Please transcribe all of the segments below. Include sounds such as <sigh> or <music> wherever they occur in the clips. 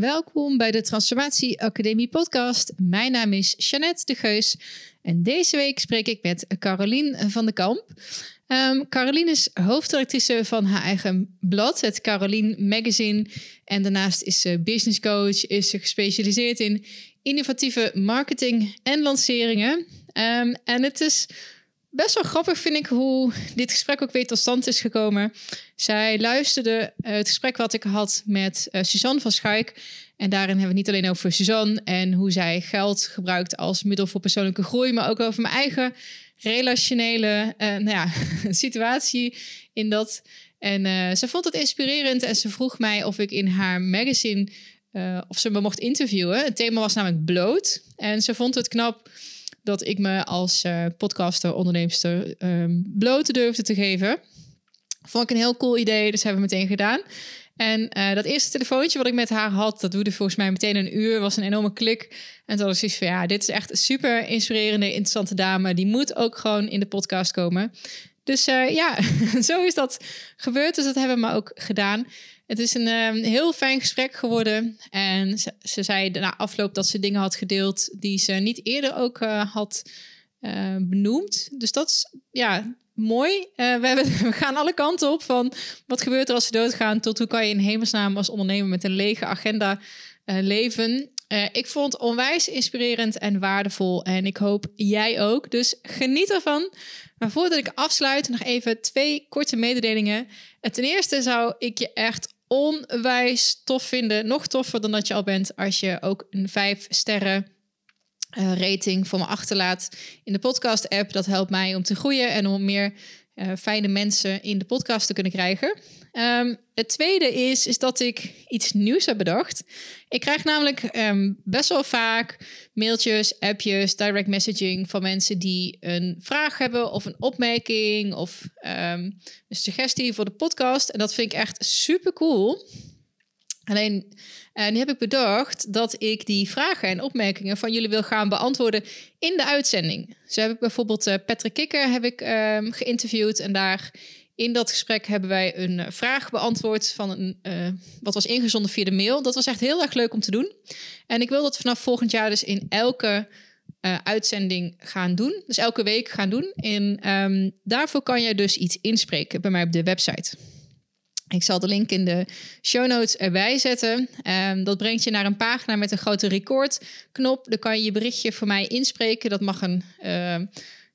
welkom bij de Transformatie Academie podcast. Mijn naam is Jeannette de Geus en deze week spreek ik met Carolien van de Kamp. Um, Caroline is hoofdredactrice van haar eigen blad, het Caroline Magazine. En daarnaast is ze business coach, is ze gespecialiseerd in innovatieve marketing en lanceringen. Um, en het is best wel grappig, vind ik, hoe dit gesprek ook weer tot stand is gekomen. Zij luisterde uh, het gesprek wat ik had met uh, Suzanne van Schaik. En daarin hebben we het niet alleen over Suzanne en hoe zij geld gebruikt als middel voor persoonlijke groei, maar ook over mijn eigen relationele uh, nou ja, <laughs> situatie in dat. En ze vond het inspirerend en ze vroeg mij of ik in haar magazine of ze me mocht interviewen. Het thema was namelijk bloot. En ze vond het knap dat ik me als podcaster, onderneemster um, bloot durfde te geven. Vond ik een heel cool idee, dus hebben we meteen gedaan. En uh, dat eerste telefoontje wat ik met haar had, dat duurde volgens mij meteen een uur, was een enorme klik. En toen was ik van, ja, dit is echt een super inspirerende, interessante dame. Die moet ook gewoon in de podcast komen. Dus uh, ja, <laughs> zo is dat gebeurd. Dus dat hebben we ook gedaan. Het is een uh, heel fijn gesprek geworden. En ze, ze zei na afloop dat ze dingen had gedeeld die ze niet eerder ook uh, had benoemd. Dus dat is ja, mooi. Uh, we, <laughs> we, gaan alle kanten op van wat gebeurt er als ze doodgaan tot hoe kan je in hemelsnaam als ondernemer met een lege agenda leven. Ik vond het onwijs inspirerend en waardevol en ik hoop jij ook. Dus geniet ervan. Maar voordat ik afsluit, nog even twee korte mededelingen. Ten eerste zou ik je echt onwijs tof vinden, nog toffer dan dat je al bent, als je ook een vijf sterren uh, rating voor me achterlaat in de podcast-app. Dat helpt mij om te groeien en om meer uh, fijne mensen in de podcast te kunnen krijgen. Um, het tweede is, is dat ik iets nieuws heb bedacht. Ik krijg namelijk um, best wel vaak mailtjes, appjes, direct messaging van mensen die een vraag hebben of een opmerking of um, een suggestie voor de podcast. En dat vind ik echt super cool. Alleen, en eh, nu heb ik bedacht dat ik die vragen en opmerkingen van jullie wil gaan beantwoorden in de uitzending. Zo heb ik bijvoorbeeld uh, Patrick Kikker heb ik, um, geïnterviewd en daar in dat gesprek hebben wij een vraag beantwoord van een, uh, wat was ingezonden via de mail. Dat was echt heel erg leuk om te doen. En ik wil dat vanaf volgend jaar dus in elke uh, uitzending gaan doen. Dus elke week gaan doen. En um, daarvoor kan je dus iets inspreken bij mij op de website. Ik zal de link in de show notes erbij zetten. Um, dat brengt je naar een pagina met een grote record-knop. Dan kan je je berichtje voor mij inspreken. Dat mag een, uh,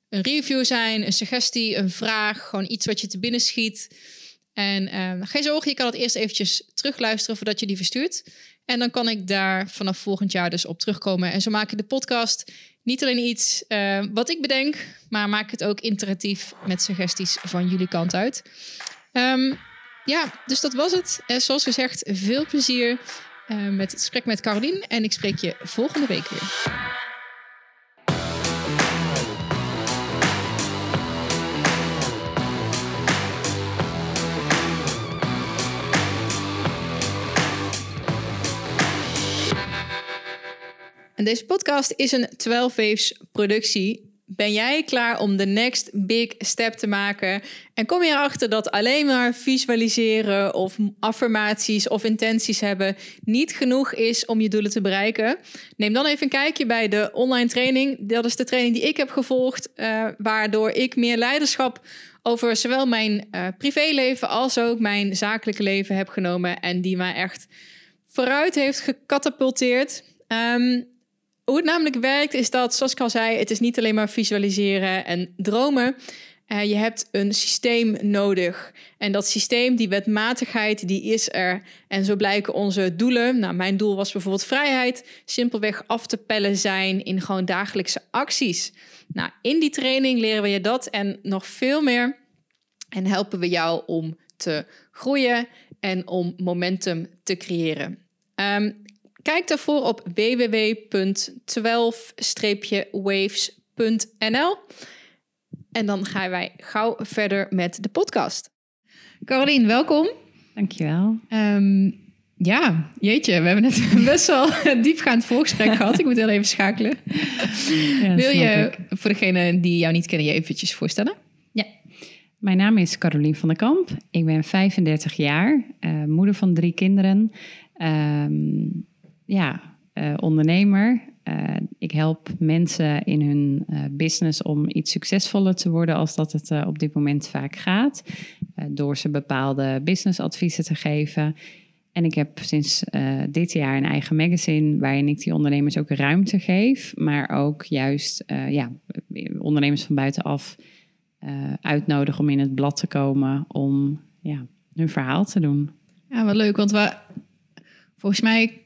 een review zijn, een suggestie, een vraag. Gewoon iets wat je te binnen schiet. En um, geen zorgen, je kan het eerst eventjes terugluisteren voordat je die verstuurt. En dan kan ik daar vanaf volgend jaar dus op terugkomen. En zo maak ik de podcast niet alleen iets wat ik bedenk, maar maak het ook interactief met suggesties van jullie kant uit. Um, ja, dus dat was het. Uh, zoals gezegd, veel plezier uh, met het gesprek met Carolien. En ik spreek je volgende week weer. En deze podcast is een 12 Waves productie ben jij klaar om de next big step te maken? En kom je erachter dat alleen maar visualiseren of affirmaties of intenties hebben niet genoeg is om je doelen te bereiken? Neem dan even een kijkje bij de online training. Dat is de training die ik heb gevolgd, uh, waardoor ik meer leiderschap over zowel mijn uh, privéleven als ook mijn zakelijke leven heb genomen en die mij echt vooruit heeft gecatapulteerd. Um, hoe het namelijk werkt is dat, zoals ik al zei, het is niet alleen maar visualiseren en dromen. Uh, je hebt een systeem nodig. En dat systeem, die wetmatigheid, die is er. En zo blijken onze doelen. Nou, mijn doel was bijvoorbeeld vrijheid. Simpelweg af te pellen zijn in gewoon dagelijkse acties. Nou, in die training leren we je dat en nog veel meer. En helpen we jou om te groeien en om momentum te creëren. Um, Kijk daarvoor op www.12-waves.nl. En dan gaan wij gauw verder met de podcast. Carolien, welkom. Dankjewel. Um, ja, jeetje, we hebben net <laughs> best wel een diepgaand voorgesprek <laughs> gehad. Ik moet heel even schakelen. Ja, Wil je, ik. voor degene die jou niet kennen, je eventjes voorstellen? Ja, mijn naam is Carolien van der Kamp. Ik ben 35 jaar, uh, moeder van drie kinderen. Um, ja, uh, ondernemer. Uh, ik help mensen in hun uh, business om iets succesvoller te worden als dat het op dit moment vaak gaat. door ze bepaalde businessadviezen te geven. En ik heb sinds dit jaar een eigen magazine waarin ik die ondernemers ook ruimte geef. Maar ook juist ja, ondernemers van buitenaf uitnodig om in het blad te komen om ja, hun verhaal te doen. Ja, wat leuk, want we, volgens mij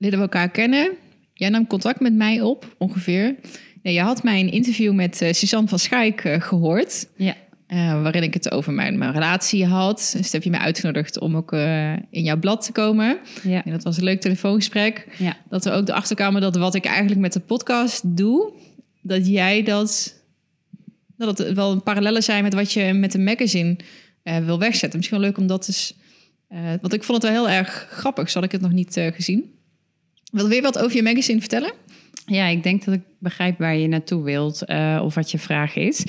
leren we elkaar kennen. Jij nam contact met mij op, ongeveer. Nee, je had mijn interview met uh, Suzanne van Schaik uh, gehoord. Ja. Uh, waarin ik het over mijn, mijn relatie had. Dus heb je mij uitgenodigd om ook in jouw blad te komen. Ja. En dat was een leuk telefoongesprek. Ja. Dat we ook erachter kwamen dat wat ik eigenlijk met de podcast doe... dat jij dat... dat het wel een parallellen zijn met wat je met een magazine wil wegzetten. Misschien wel leuk om dat eens... want ik vond het wel heel erg grappig. Zal ik het nog niet gezien? Wil je wat over je magazine vertellen? Ja, ik denk dat ik begrijp waar je naartoe wilt uh, of wat je vraag is.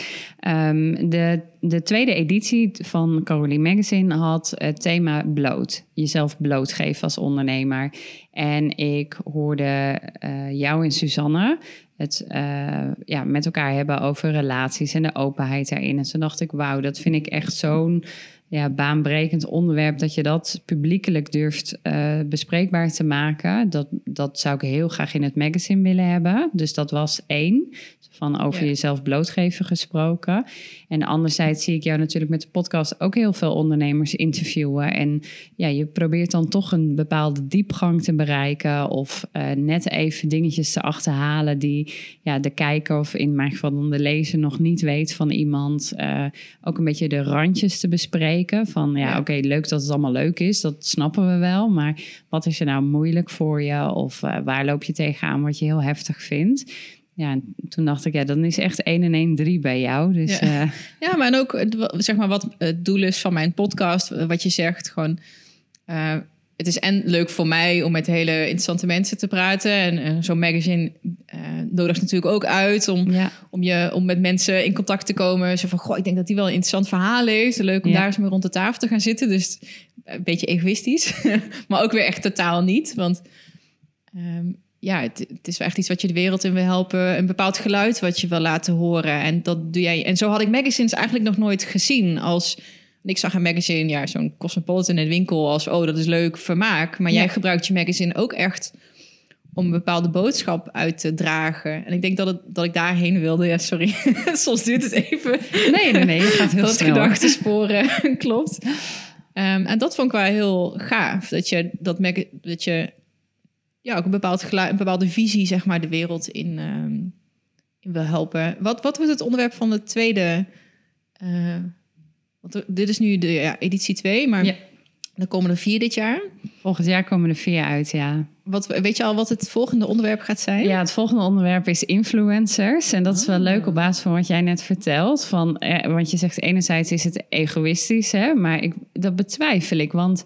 Um, de, de tweede editie van Caroline Magazine had het thema bloot. Jezelf blootgeven als ondernemer. En ik hoorde uh, jou en Suzanne het uh, ja, met elkaar hebben over relaties en de openheid daarin. En toen dacht ik, wauw, dat vind ik echt zo'n ja, baanbrekend onderwerp, dat je dat publiekelijk durft uh, bespreekbaar te maken. Dat, dat zou ik heel graag in het magazine willen hebben. Dus dat was één van over jezelf blootgeven gesproken. En anderzijds zie ik jou natuurlijk met de podcast ook heel veel ondernemers interviewen. En ja, je probeert dan toch een bepaalde diepgang te bereiken of uh, net even dingetjes te achterhalen die ja, de kijker of in mijn geval dan de lezer nog niet weet van iemand. Uh, ook een beetje de randjes te bespreken van ja, ja. oké, okay, leuk dat het allemaal leuk is, dat snappen we wel. Maar wat is er nou moeilijk voor je of uh, waar loop je tegenaan wat je heel heftig vindt? Ja, toen dacht ik, ja, dan is echt 1 en 1 3 bij jou. Dus, ja. Uh... <laughs> ja, maar en ook zeg maar wat het doel is van mijn podcast, wat je zegt, gewoon. Uh, het is en leuk voor mij om met hele interessante mensen te praten. En uh, zo'n magazine uh, nodigt natuurlijk ook uit om, ja. om, je, om met mensen in contact te komen. Zo van, goh, ik denk dat die wel een interessant verhaal heeft. Leuk om Ja. daar eens mee rond de tafel te gaan zitten. Dus een beetje egoïstisch, <laughs> maar ook weer echt totaal niet. Want ehm, ja, het, het is wel echt iets wat je de wereld in wil helpen. Een bepaald geluid wat je wil laten horen. En dat doe jij. En zo had ik magazines eigenlijk nog nooit gezien. Als ik zag een magazine, ja, zo'n Cosmopolitan in de winkel, als oh, dat is leuk vermaak. Maar jij gebruikt je magazine ook echt om een bepaalde boodschap uit te dragen. En ik denk dat, het, dat ik daarheen wilde. Ja, sorry. <laughs> Soms duurt het even. Nee, nee, nee, je gaat heel <laughs> dat snel. hoor. gedachtensporen <laughs> klopt. Ehm, en dat vond ik wel heel gaaf. Dat je, dat, mag- dat je ja, ook een, bepaald geluid, een bepaalde visie zeg maar, de wereld in, ehm, in wil helpen. Wat, wat wordt het onderwerp van de tweede... eh, want er- dit is nu de ja, editie 2, maar Ja. dan komen er vier dit jaar. Volgend jaar komen er vier uit, ja. Wat, weet je al wat het volgende onderwerp gaat zijn? Ja, het volgende onderwerp is influencers. En dat is wel Ah. leuk op basis van wat jij net vertelt. Van, eh, want je zegt enerzijds is het egoïstisch, hè? maar ik, dat betwijfel ik. Want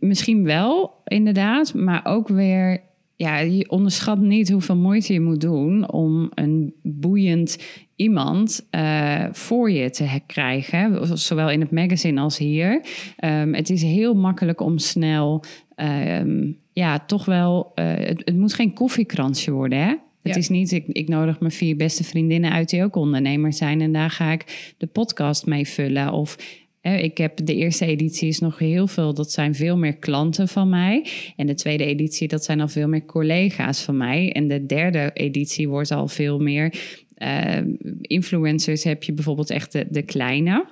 misschien wel, inderdaad, maar ook weer... Ja, je onderschat niet hoeveel moeite je moet doen om een boeiend iemand eh, voor je te krijgen. Zowel in het magazine als hier. Ehm, het is heel makkelijk om snel, ehm, ja, toch wel. eh, het, het moet geen koffiekransje worden, hè? Het Ja. is niet, ik, ik nodig mijn vier beste vriendinnen uit die ook ondernemers zijn. En daar ga ik de podcast mee vullen. Of ik heb de eerste editie is nog heel veel, dat zijn veel meer klanten van mij. En de tweede editie, dat zijn al veel meer collega's van mij. En de derde editie wordt al veel meer. eh, influencers heb je bijvoorbeeld echt de, de kleine.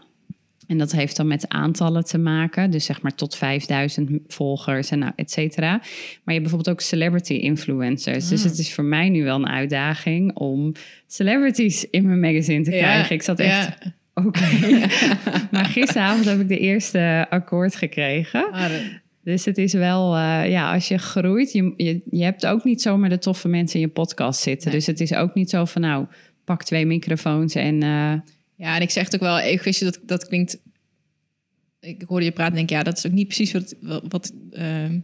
En dat heeft dan met aantallen te maken. Dus zeg maar tot 5000 volgers en nou, et cetera. Maar je hebt bijvoorbeeld ook celebrity influencers. Dus het is voor mij nu wel een uitdaging om celebrities in mijn magazine te Ja, krijgen. Ik zat echt, ja. Oké. <laughs> maar gisteravond heb ik de eerste akkoord gekregen. Ah, dat- Dus het is wel, eh, ja, als je groeit, je, je, je hebt ook niet zomaar de toffe mensen in je podcast zitten. Nee. Dus het is ook niet zo van, nou, pak twee microfoons en... eh, Ja, en ik zeg het ook wel egoïstisch, dat, dat klinkt... Ik hoorde je praten en denk, ja, dat is ook niet precies wat... wat ehm,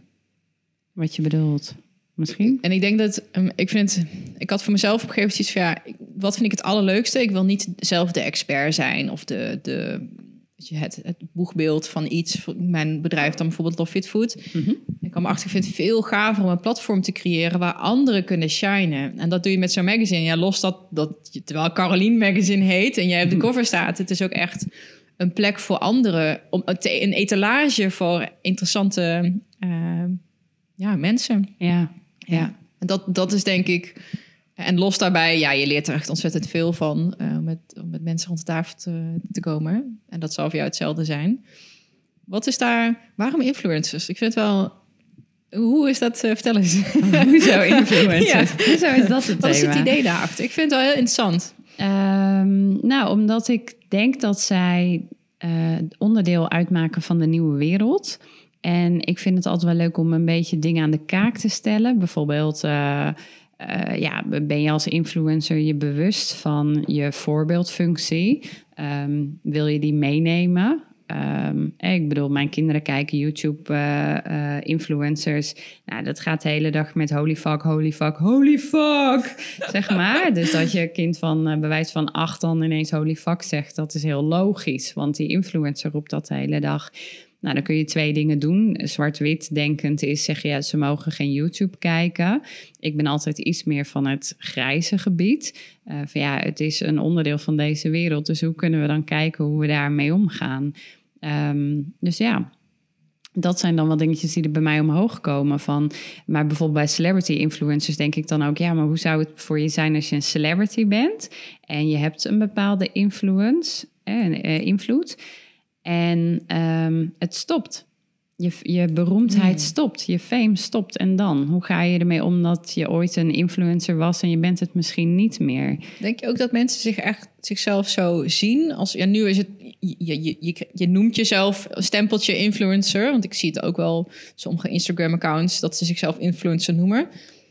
wat je bedoelt. Misschien? en ik denk dat, ehm, ik vind, ik had voor mezelf op een gegeven moment iets van, ja, wat vind ik het allerleukste? Ik wil niet zelf de expert zijn of de, de, je, het, het boegbeeld van iets. Mijn bedrijf dan bijvoorbeeld Love Fit Food. Mhm. Ik kwam achter, ik vind het veel gaver om een platform te creëren waar anderen kunnen shinen. En dat doe je met zo'n magazine. Ja, los dat, dat je- terwijl Caroline Magazine heet en jij op de cover staat, het is ook echt een plek voor anderen, om, een etalage voor interessante eh, ja, mensen. Ja, ja. En dat, dat is denk ik. En los daarbij, ja, je leert er echt ontzettend veel van eh, om met, om met mensen rond de tafel te, te komen. En dat zal voor jou hetzelfde zijn. Wat is daar, waarom influencers? Ik vind het wel, hoe is dat, eh, vertel eens. <laughs> Hoezo <laughs> influencers? Ja. Hoezo is dat het Wat is het idee daarachter? Ik vind het wel heel interessant. Ehm, nou, omdat ik denk dat zij eh, onderdeel uitmaken van de nieuwe wereld. En ik vind het altijd wel leuk om een beetje dingen aan de kaak te stellen. Bijvoorbeeld, eh, eh, ja, ben je als influencer je bewust van je voorbeeldfunctie? Ehm, wil je die meenemen? Ehm, eh, ik bedoel, mijn kinderen kijken YouTube-influencers. nou, dat gaat de hele dag met holy fuck, holy fuck, holy fuck, <laughs> zeg maar. Dus dat je kind van bewijs van acht dan ineens holy fuck zegt, dat is heel logisch. Want die influencer roept dat de hele dag. Nou, dan kun je twee dingen doen. Zwart-wit denkend is zeggen, ja, ze mogen geen YouTube kijken. Ik ben altijd iets meer van het grijze gebied. Eh, van ja, het is een onderdeel van deze wereld. Dus hoe kunnen we dan kijken hoe we daarmee omgaan? Ehm, dus ja, dat zijn dan wat dingetjes die er bij mij omhoog komen. Van, maar bijvoorbeeld bij celebrity influencers denk ik dan ook... ja, maar hoe zou het voor je zijn als je een celebrity bent... en je hebt een bepaalde influence, eh, eh, invloed... en ehm, het stopt. Je, je beroemdheid stopt, je fame stopt. En dan? Hoe ga je ermee om dat je ooit een influencer was... en je bent het misschien niet meer? Denk je ook dat mensen zich echt zichzelf zo zien? Als, ja, nu is het, je, je, je, je noemt jezelf een stempeltje influencer. Want ik zie het ook wel, sommige Instagram-accounts, dat ze zichzelf influencer noemen.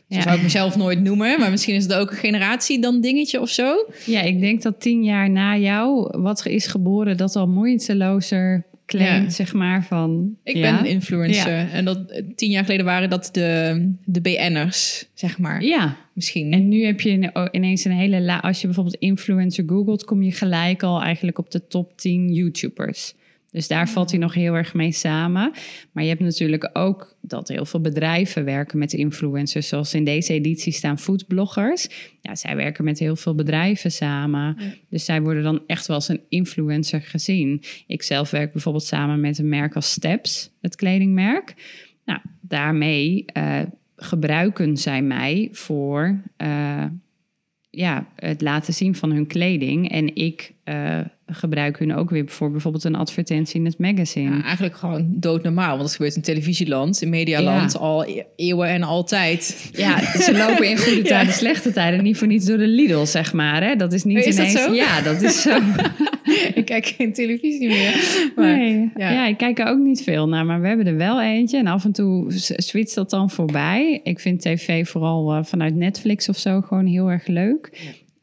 Zo Ja. zou ik mezelf nooit noemen, maar misschien is het ook een generatie dan dingetje of zo. Ja, ik denk dat tien jaar na jou, wat er is geboren, dat al moeitelozer claimt, Ja. zeg maar, van... Ik ja. ben een influencer. En dat tien jaar geleden waren dat de, de BN'ers, zeg maar. Ja, Misschien. en nu heb je oh, ineens een hele... La als je bijvoorbeeld influencer googelt, kom je gelijk al eigenlijk op de top 10 YouTubers. Dus daar valt hij nog heel erg mee samen. Maar je hebt natuurlijk ook dat heel veel bedrijven werken met influencers. Zoals in deze editie staan foodbloggers. Ja, zij werken met heel veel bedrijven samen. Dus zij worden dan echt wel als een influencer gezien. Ik zelf werk bijvoorbeeld samen met een merk als Steps, het kledingmerk. Nou, daarmee eh, gebruiken zij mij voor eh, ja, het laten zien van hun kleding. En ik eh, gebruik hun ook weer voor bijvoorbeeld een advertentie in het magazine. Ja, eigenlijk gewoon doodnormaal. Want dat gebeurt in televisieland, in medialand, Ja. al e- eeuwen en altijd. Ja, ze lopen in goede <laughs> Ja. tijden, slechte tijden. Niet voor niets door de Lidl, zeg maar. Hè? Dat is niet Is dat ineens... zo? Ja, dat is zo. <laughs> ik kijk geen televisie meer. Maar, nee. ja. Ik kijk er ook niet veel naar, maar we hebben er wel eentje. En af en toe switcht dat dan voorbij. Ik vind tv vooral eh, vanuit Netflix of zo gewoon heel erg leuk.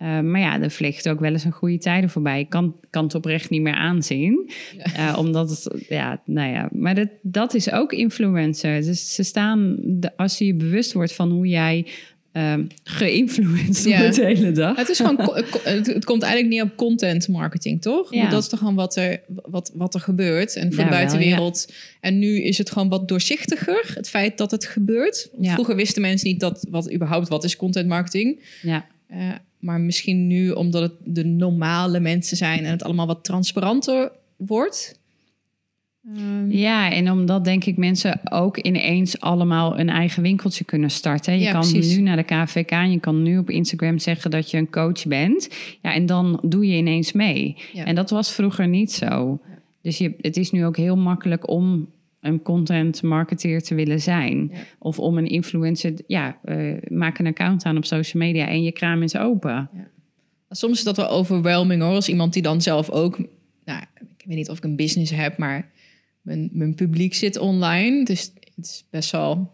Eh, maar ja, er vliegt ook wel eens een goede tijden voorbij. Ik kan, kan het oprecht niet meer aanzien. Eh, omdat het, ja, nou ja. Maar dat, dat is ook influencer. Dus ze staan, de, als je je bewust wordt van hoe jij ehm geïnfluenced Ja. wordt de hele dag. Het, is gewoon, <laughs> het, het komt eigenlijk niet op content marketing, toch? Ja. Dat is toch gewoon wat er, wat, wat er gebeurt en voor de wel, buitenwereld. En nu is het gewoon wat doorzichtiger, het feit dat het gebeurt. Vroeger wisten mensen niet dat, wat überhaupt wat is content marketing. Ja. Eh, maar misschien nu, omdat het de normale mensen zijn en het allemaal wat transparanter wordt. Ehm, Ja, en omdat denk ik mensen ook ineens allemaal een eigen winkeltje kunnen starten. Je Ja, kan precies. nu naar de KVK en je kan nu op Instagram zeggen dat je een coach bent. Ja, en dan doe je ineens mee. Ja. En dat was vroeger niet zo. Dus je, het is nu ook heel makkelijk om een content marketeer te willen zijn. Ja. Of om een influencer, ja, eh, maak een account aan op social media en je kraam is open. Soms is dat wel overwhelming hoor. Als iemand die dan zelf ook. Nou, ik weet niet of ik een business heb, maar mijn, mijn publiek zit online. Dus het is best wel.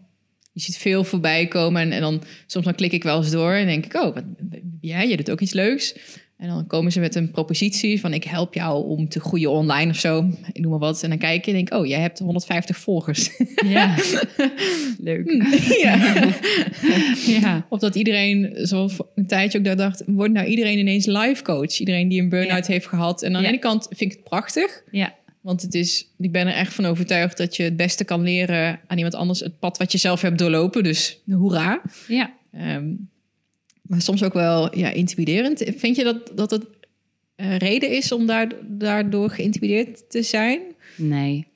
Je ziet veel voorbij komen. En, en dan soms dan klik ik wel eens door en denk ik, oh, wat, ja, je doet ook iets leuks. En dan komen ze met een propositie van ik help jou om te groeien online of zo. Ik noem maar wat. En dan kijk je en denk, oh, jij hebt 150 volgers. Ja, <laughs> leuk. <laughs> ja. <laughs> Ja. Of dat iedereen, zoals een tijdje ook daar dacht, wordt nou iedereen ineens life coach? Iedereen die een burn-out heeft gehad. En aan de Ja. ene kant vind ik het prachtig. Ja. Want het is, ik ben er echt van overtuigd dat je het beste kan leren aan iemand anders het pad wat je zelf hebt doorlopen. Dus hoera. Ja. Ehm, maar soms ook wel ja, intimiderend. Vind je dat, dat het uh, reden is om daar, daardoor geïntimideerd te zijn? Nee.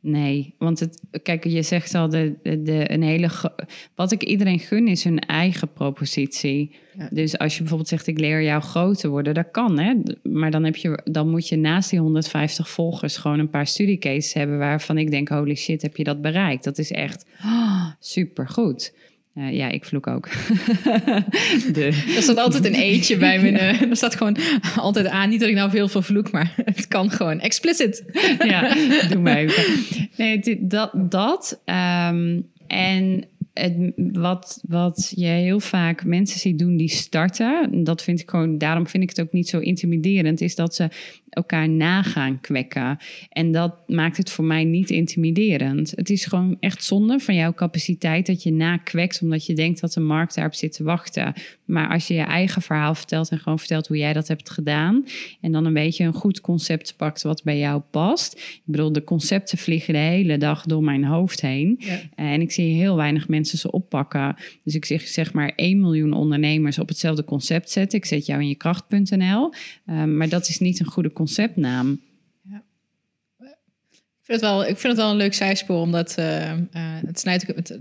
Nee, want het, kijk, je zegt al, de, de, een hele. Wat ik iedereen gun is hun eigen propositie. Ja. Dus als je bijvoorbeeld zegt: Ik leer jou groter worden, dat kan, hè? Maar dan, heb je, dan moet je naast die 150 volgers gewoon een paar studiecases hebben waarvan ik denk: Holy shit, heb je dat bereikt? Dat is echt oh, <gasps> supergoed. Uh, ja, ik vloek ook. <laughs> de... Er staat altijd een eetje bij me. <laughs> Uh, er staat gewoon altijd aan. Niet dat ik nou veel van vloek, maar <laughs> het kan gewoon explicit. ja, doe mij. Nee, dat. dat um, en het, wat, wat je heel vaak mensen ziet doen die starten, dat vind ik gewoon, daarom vind ik het ook niet zo intimiderend, is dat ze elkaar nagaan kwekken. En dat maakt het voor mij niet intimiderend. Het is gewoon echt zonde van jouw capaciteit dat je nakwekt omdat je denkt dat de markt daarop zit te wachten. Maar als je je eigen verhaal vertelt en gewoon vertelt hoe jij dat hebt gedaan en dan een beetje een goed concept pakt wat bij jou past. Ik bedoel, de concepten vliegen de hele dag door mijn hoofd heen. En ik zie heel weinig mensen ze oppakken. Dus ik zeg, zeg maar 1 miljoen ondernemers op hetzelfde concept zetten. Ik zet jou in je kracht.nl. Um, maar dat is niet een goede conceptnaam. Ja. Ik vind, het wel, ik vind het wel een leuk zijspoor, omdat uh, uh, het snijdt het,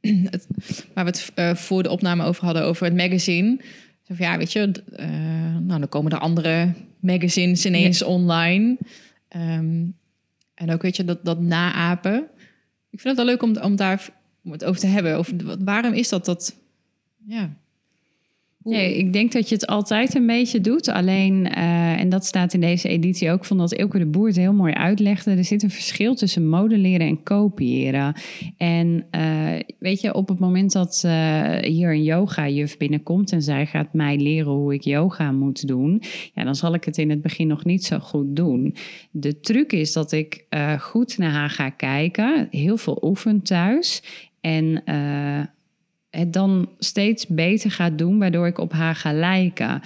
het, waar we het uh, voor de opname over hadden, over het magazine. Ja, weet je, nou, dan komen er andere magazines ineens ja. online. Um, en ook, weet je, dat, dat naapen. Ik vind het wel leuk om, om daar om het over te hebben. Over, waarom is dat dat... Ja, Nee, ik denk dat je het altijd een beetje doet. Alleen, uh, en dat staat in deze editie ook, van dat Ilke de Boer het heel mooi uitlegde. Er zit een verschil tussen modelleren en kopiëren. En uh, weet je, op het moment dat uh, hier een yoga-juf binnenkomt en zij gaat mij leren hoe ik yoga moet doen, ja, dan zal ik het in het begin nog niet zo goed doen. De truc is dat ik goed naar haar ga kijken, heel veel oefen thuis. En het dan steeds beter gaat doen, waardoor ik op haar ga lijken.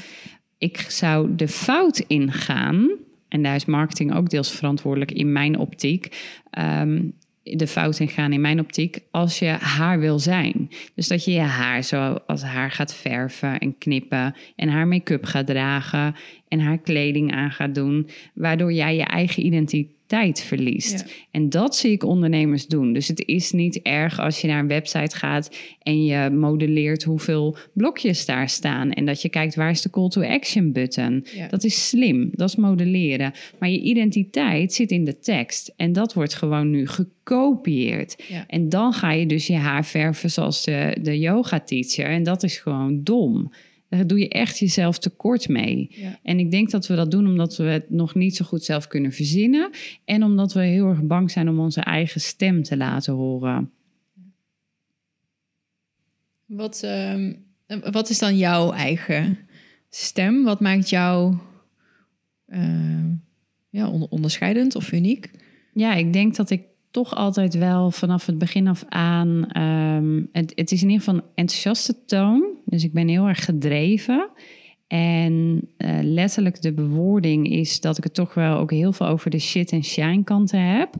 Ik zou de fout ingaan, en daar is marketing ook deels verantwoordelijk in mijn optiek. Um, de fout ingaan in mijn optiek als je haar wil zijn. Dus dat je je haar zo als haar gaat verven en knippen en haar make-up gaat dragen en haar kleding aan gaat doen, waardoor jij je eigen identiteit tijd verliest. En dat zie ik ondernemers doen. Dus het is niet erg als je naar een website gaat en je modelleert hoeveel blokjes daar staan. En dat je kijkt waar is de call to action button. Dat is slim, dat is modelleren. Maar je identiteit zit in de tekst. En dat wordt gewoon nu gekopieerd. En dan ga je dus je haar verven zoals de, de yoga teacher. En dat is gewoon dom. Daar doe je echt jezelf tekort mee. En ik denk dat we dat doen omdat we het nog niet zo goed zelf kunnen verzinnen. En omdat we heel erg bang zijn om onze eigen stem te laten horen. Wat, uh, wat is dan jouw eigen stem? Wat maakt jou uh, ja, onderscheidend of uniek? Ja, ik denk dat ik toch altijd wel vanaf het begin af aan. Um, het, het, is in ieder geval een enthousiaste toon. Dus ik ben heel erg gedreven. En uh, letterlijk de bewoording is dat ik het toch wel ook heel veel over de shit en shine kanten heb.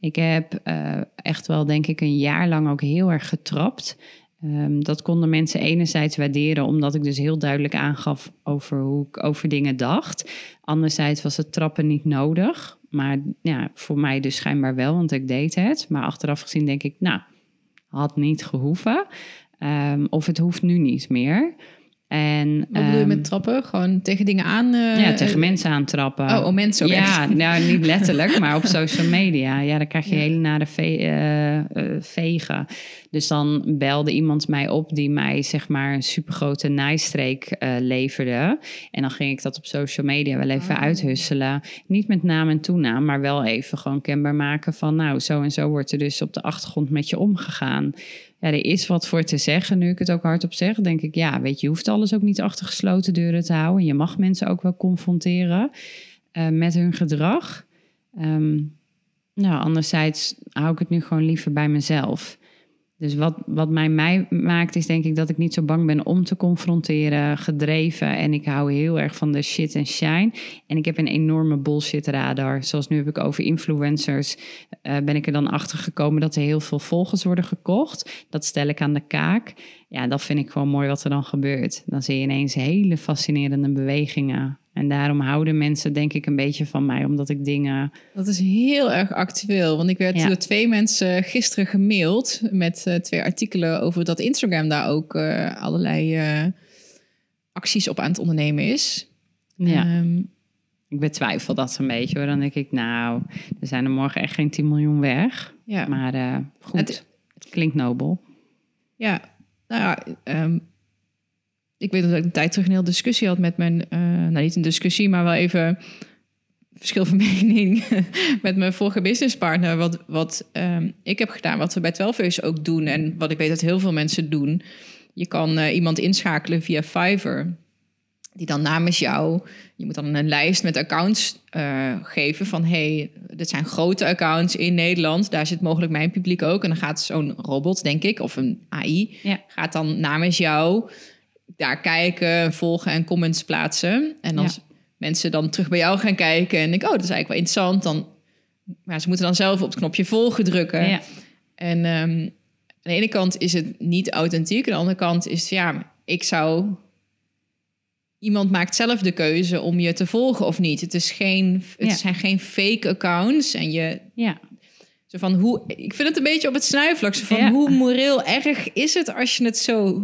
Ik heb uh, echt wel, denk ik, een jaar lang ook heel erg getrapt. Um, dat konden mensen enerzijds waarderen, omdat ik dus heel duidelijk aangaf over hoe ik over dingen dacht. Anderzijds was het trappen niet nodig. Maar ja, voor mij dus schijnbaar wel, want ik deed het. Maar achteraf gezien denk ik, nou, had niet gehoeven. Um, of het hoeft nu niet meer. En, Wat bedoel je met ehm, trappen? Gewoon tegen dingen aan? Uh, ja, tegen mensen aantrappen. Oh, oh mensen ook Ja, <laughs> nou niet letterlijk, maar op <laughs> social media. Ja, dan krijg je ja. hele nare ve uh, uh, vegen. Dus dan belde iemand mij op die mij zeg maar een supergrote naaistreek leverde. En dan ging ik dat op social media wel even oh. uithusselen. Niet met naam en toenaam, maar wel even gewoon kenbaar maken van... nou, zo en zo wordt er dus op de achtergrond met je omgegaan ja, er is wat voor te zeggen. Nu ik het ook hardop zeg, denk ik, ja, weet je, je hoeft alles ook niet achter gesloten deuren te houden. Je mag mensen ook wel confronteren uh, met hun gedrag. Um, nou, anderzijds hou ik het nu gewoon liever bij mezelf. Dus wat, wat mij, mij maakt, is denk ik dat ik niet zo bang ben om te confronteren, gedreven. En ik hou heel erg van de shit en shine. En ik heb een enorme bullshit radar. Zoals nu heb ik over influencers. eh, ben ik er dan achter gekomen dat er heel veel volgers worden gekocht. Dat stel ik aan de kaak. Ja, dat vind ik gewoon mooi wat er dan gebeurt. Dan zie je ineens hele fascinerende bewegingen. En daarom houden mensen denk ik een beetje van mij, omdat ik dingen... Dat is heel erg actueel. Want ik werd Ja. door twee mensen gisteren gemaild met eh, twee artikelen over dat Instagram daar ook eh, allerlei eh, acties op aan het ondernemen is. Ja, Ehm, ik betwijfel dat een beetje hoor. Dan denk ik, nou, er zijn er morgen echt geen 10 miljoen weg. ja. Maar goed, Het- het klinkt nobel. Ja, nou ja, ehm, ik weet dat ik een tijd terug een hele discussie had met mijn, eh, nou niet een discussie, maar wel even verschil van <laughs> mening met mijn vorige businesspartner. Wat, wat ehm, ik heb gedaan, wat we bij 12 ook doen en wat ik weet dat heel veel mensen doen. Je kan eh, iemand inschakelen via Fiverr. Die dan namens jou, je moet dan een lijst met accounts eh, geven van hey, dit zijn grote accounts in Nederland. Daar zit mogelijk mijn publiek ook. En dan gaat zo'n robot, denk ik, of een AI, Ja. gaat dan namens jou daar kijken, volgen en comments plaatsen. En als Ja. mensen dan terug bij jou gaan kijken en denken, oh, dat is eigenlijk wel interessant, dan, maar ze moeten dan zelf op het knopje volgen drukken. Ja, En ehm, aan de ene kant is het niet authentiek, aan de andere kant is ja, ik zou. Iemand maakt zelf de keuze om je te volgen of niet. Het, is geen, het Ja. zijn geen fake accounts. En je, ja. zo van hoe, ik vind het een beetje op het snuifvlak. Zo van Ja. hoe moreel erg is het als je het zo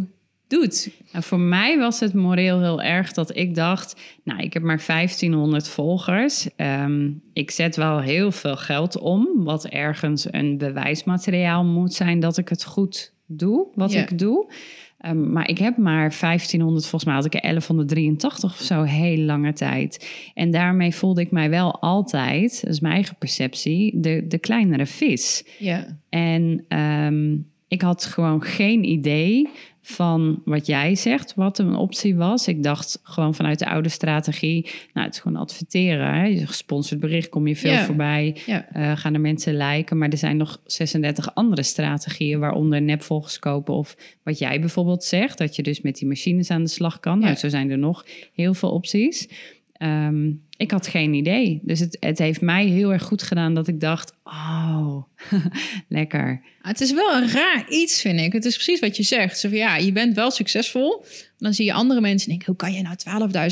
doet? Nou, voor mij was het moreel heel erg dat ik dacht, nou, ik heb maar 1500 volgers. Ehm, ik zet wel heel veel geld om, wat ergens een bewijsmateriaal moet zijn dat ik het goed doe, wat ik doe. Ehm, maar ik heb maar 1500, volgens mij had ik er 1183 of zo, heel lange tijd. En daarmee voelde ik mij wel altijd, dat is mijn eigen perceptie, de, de kleinere vis. Ja. En ehm, ik had gewoon geen idee van wat jij zegt, wat een optie was. Ik dacht gewoon vanuit de oude strategie, nou, het is gewoon adverteren. Hè? Je gesponsord bericht, kom je veel voorbij, eh, gaan er mensen liken. Maar er zijn nog 36 andere strategieën, waaronder nepvolgers kopen of wat jij bijvoorbeeld zegt, dat je dus met die machines aan de slag kan. Nou, zo zijn er nog heel veel opties. Ehm, ik had geen idee. Dus het, het heeft mij heel erg goed gedaan dat ik dacht, oh, <laughs> lekker. Ah, Het is wel een raar iets, vind ik. Het is precies wat je zegt. Zo van, ja, je bent wel succesvol. Dan zie je andere mensen denken, hoe kan je nou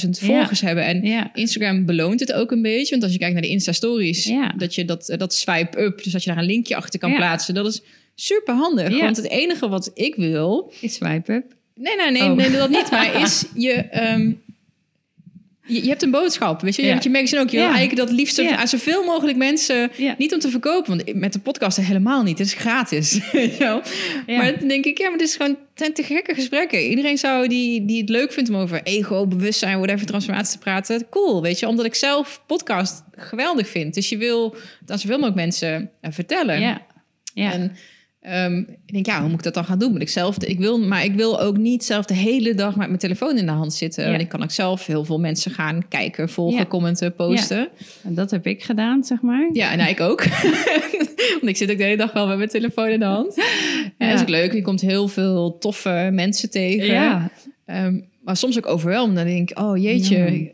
12.000 volgers hebben? En Ja. Instagram beloont het ook een beetje. Want als je kijkt naar de Insta-stories, Ja. dat je dat, dat swipe-up, dus dat je daar een linkje achter kan plaatsen, dat is super handig. Want het enige wat ik wil, Is swipe up. nee, nee, nee, Oh. nee dat niet, maar <laughs> is je, ehm, je, je hebt een boodschap, weet je, je Ja. hebt je magazine ook. Je wil eigenlijk dat liefst Ja. aan zoveel mogelijk mensen, niet om te verkopen, want met de podcast helemaal niet, het is gratis. <laughs> Maar dan denk ik, ja, maar dit is gewoon het zijn te gekke gesprekken. Iedereen zou die, die het leuk vindt om over ego, bewustzijn, whatever, transformatie te praten. Cool, weet je, omdat ik zelf podcast geweldig vind. Dus je wil het aan zoveel mogelijk mensen eh, vertellen. Ja. Ja. En ehm, ik denk, ja, hoe moet ik dat dan gaan doen? Moet ik zelf, ik wil, maar ik wil ook niet zelf de hele dag met mijn telefoon in de hand zitten. Ja. En ik kan ook zelf heel veel mensen gaan kijken, volgen, Ja. commenten, posten. En dat heb ik gedaan, zeg maar. Ja, en ik ook. <laughs> Want ik zit ook de hele dag wel met mijn telefoon in de hand. En dat is ook leuk. Je komt heel veel toffe mensen tegen. Ja. Ehm, maar soms ook overweldigd. Dan denk ik, oh jeetje.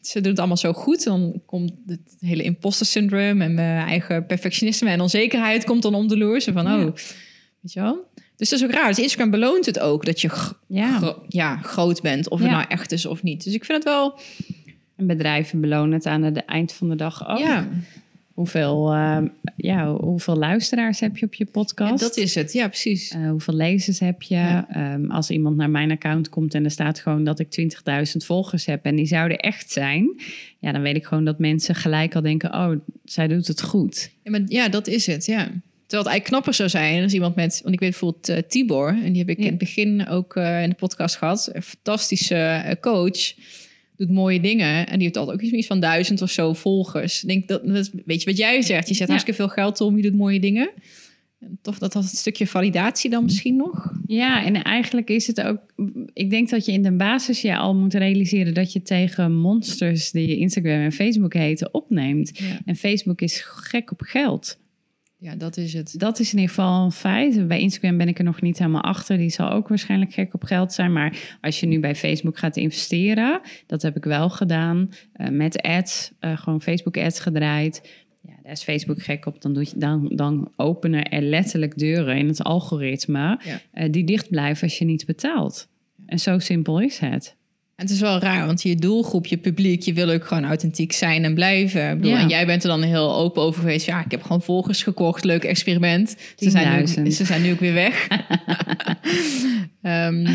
Ze doen het allemaal zo goed. Dan komt het hele imposter syndroom en mijn eigen perfectionisme en onzekerheid komt dan om de loer. Zo van, Ja. oh, weet je wel? Dus dat is ook raar. Dus Instagram beloont het ook dat je Ja. gro- ja, groot bent. Of het nou echt is of niet. Dus ik vind het wel... En bedrijven belonen het aan het eind van de dag ook. Ja, Hoeveel, eh, ja, hoeveel luisteraars heb je op je podcast? dat is het. Ja, precies. Eh, hoeveel lezers heb je? Ja. Ehm, als iemand naar mijn account komt en er staat gewoon dat ik 20.000 volgers heb en die zouden echt zijn, ja, dan weet ik gewoon dat mensen gelijk al denken: oh, zij doet het goed. Ja, maar ja, dat is het, ja. Terwijl het eigenlijk knapper zou zijn als iemand met... Want ik weet bijvoorbeeld eh, Tibor, en die heb ik in het begin ook eh, in de podcast gehad. Een fantastische coach, doet mooie dingen. En die heeft altijd ook iets van duizend of zo volgers. Ik denk dat, dat weet je wat jij zegt? Je zet Ja. hartstikke veel geld om, je doet mooie dingen. En toch dat dat een stukje validatie dan misschien nog? Ja, en eigenlijk is het ook. Ik denk dat je in de basis je al moet realiseren dat je tegen monsters die Instagram en Facebook heten opneemt. Ja. En Facebook is gek op geld. Ja, dat is het. Dat is in ieder geval een feit. Bij Instagram ben ik er nog niet helemaal achter. Die zal ook waarschijnlijk gek op geld zijn. Maar als je nu bij Facebook gaat investeren, dat heb ik wel gedaan. eh, met ads, eh, gewoon Facebook ads gedraaid. Ja, daar is Facebook gek op. Dan, doe je, dan, dan openen er letterlijk deuren in het algoritme Ja. eh, die dicht blijven als je niet betaalt. En zo simpel is het. Het is wel raar, want je doelgroep, je publiek, je wil ook gewoon authentiek zijn en blijven. Ik bedoel, Ja. En jij bent er dan heel open over geweest. Ja, ik heb gewoon volgers gekocht, leuk experiment. Ze zijn, nu, 10.000. ze zijn nu ook weer weg. <laughs> Ehm,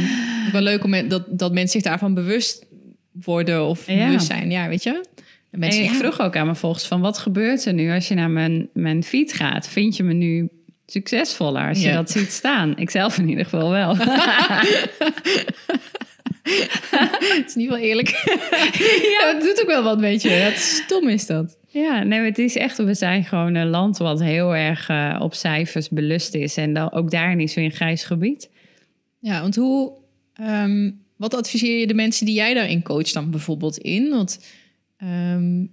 wel leuk om dat, dat mensen zich daarvan bewust worden of Ja. bewust zijn. Ja, weet je? En mensen, en ik vroeg ook aan mijn volgers van wat gebeurt er nu als je naar mijn, mijn feed gaat? Vind je me nu succesvoller als je Ja. dat ziet staan? Ik zelf in ieder geval wel. <laughs> het is niet wel eerlijk. ja, het doet ook wel wat, weet je. Het stom is dat. ja, nee, maar het is echt, we zijn gewoon een land wat heel erg eh, op cijfers belust is. En dan, ook daarin is weer een grijs gebied. Ja, want hoe, ehm, wat adviseer je de mensen die jij daarin coacht dan bijvoorbeeld in? Want ehm,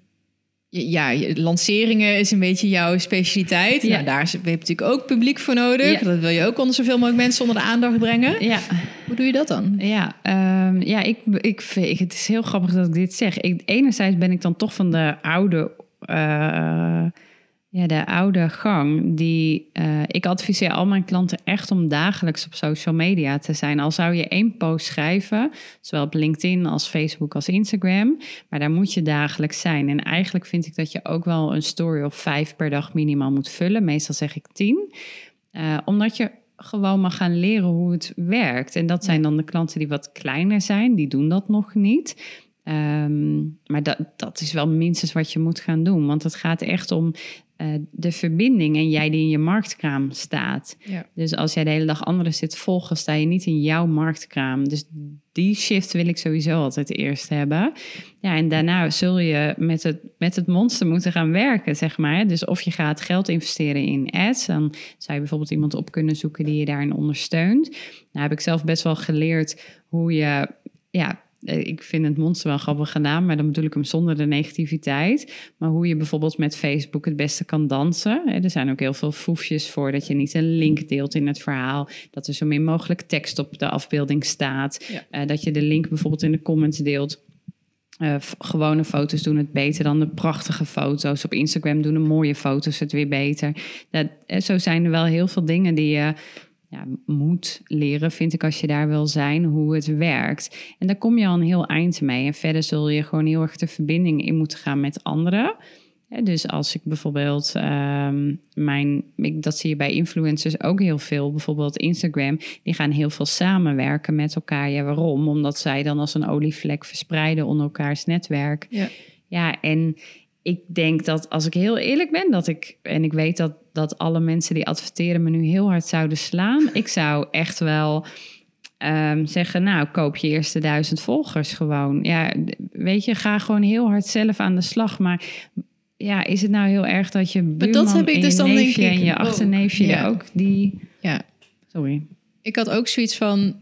ja, lanceringen is een beetje jouw specialiteit. Ja. Ja. daar heb je natuurlijk ook publiek voor nodig. Ja. Dat wil je ook onder zoveel mogelijk mensen onder de aandacht brengen. Ja, Hoe doe je dat dan? Ja, ehm, ja ik, ik, het is heel grappig dat ik dit zeg. Ik, enerzijds ben ik dan toch van de oude, eh, ja, de oude gang. Die, eh, ik adviseer al mijn klanten echt om dagelijks op social media te zijn. Al zou je één post schrijven, zowel op LinkedIn als Facebook als Instagram. Maar daar moet je dagelijks zijn. En eigenlijk vind ik dat je ook wel een story of vijf per dag minimaal moet vullen. Meestal zeg ik tien. Eh, omdat je gewoon mag gaan leren hoe het werkt. En dat zijn dan de klanten die wat kleiner zijn, die doen dat nog niet. Ehm, maar dat, dat is wel minstens wat je moet gaan doen. Want het gaat echt om eh, de verbinding en jij die in je marktkraam staat. Ja. Dus als jij de hele dag anderen zit volgen, sta je niet in jouw marktkraam. Dus die shift wil ik sowieso altijd eerst hebben. Ja, en daarna zul je met het, met het monster moeten gaan werken, zeg maar. Dus of je gaat geld investeren in ads, dan zou je bijvoorbeeld iemand op kunnen zoeken die je daarin ondersteunt. Nou heb ik zelf best wel geleerd hoe je, ja, ik vind het monster wel grappig gedaan, maar dan bedoel ik hem zonder de negativiteit. Maar hoe je bijvoorbeeld met Facebook het beste kan dansen. Er zijn ook heel veel foefjes voor dat je niet een link deelt in het verhaal. Dat er zo min mogelijk tekst op de afbeelding staat. Ja. Eh, dat je de link bijvoorbeeld in de comments deelt. Eh, gewone foto's doen het beter dan de prachtige foto's. Op Instagram doen de mooie foto's het weer beter. Dat, eh, zo zijn er wel heel veel dingen die je ja, moet leren, vind ik, als je daar wil zijn, hoe het werkt. En daar kom je al een heel eind mee. En verder zul je gewoon heel erg de verbinding in moeten gaan met anderen. Dus als ik bijvoorbeeld ehm, mijn, ik, dat zie je bij influencers ook heel veel, bijvoorbeeld Instagram, die gaan heel veel samenwerken met elkaar. Ja, waarom? Omdat zij dan als een olievlek verspreiden onder elkaars netwerk. Ja. Ja, en ik denk dat als ik heel eerlijk ben, dat ik, en ik weet dat, dat alle mensen die adverteren me nu heel hard zouden slaan. Ik zou echt wel ehm, zeggen, nou, koop je eerste duizend volgers gewoon. Ja, weet je, ga gewoon heel hard zelf aan de slag. Maar ja, is het nou heel erg dat je buurman dat heb ik en dus je dan, denk ik, en je achterneefje Ja. er ook die... Ja. Sorry. Ik had ook zoiets van,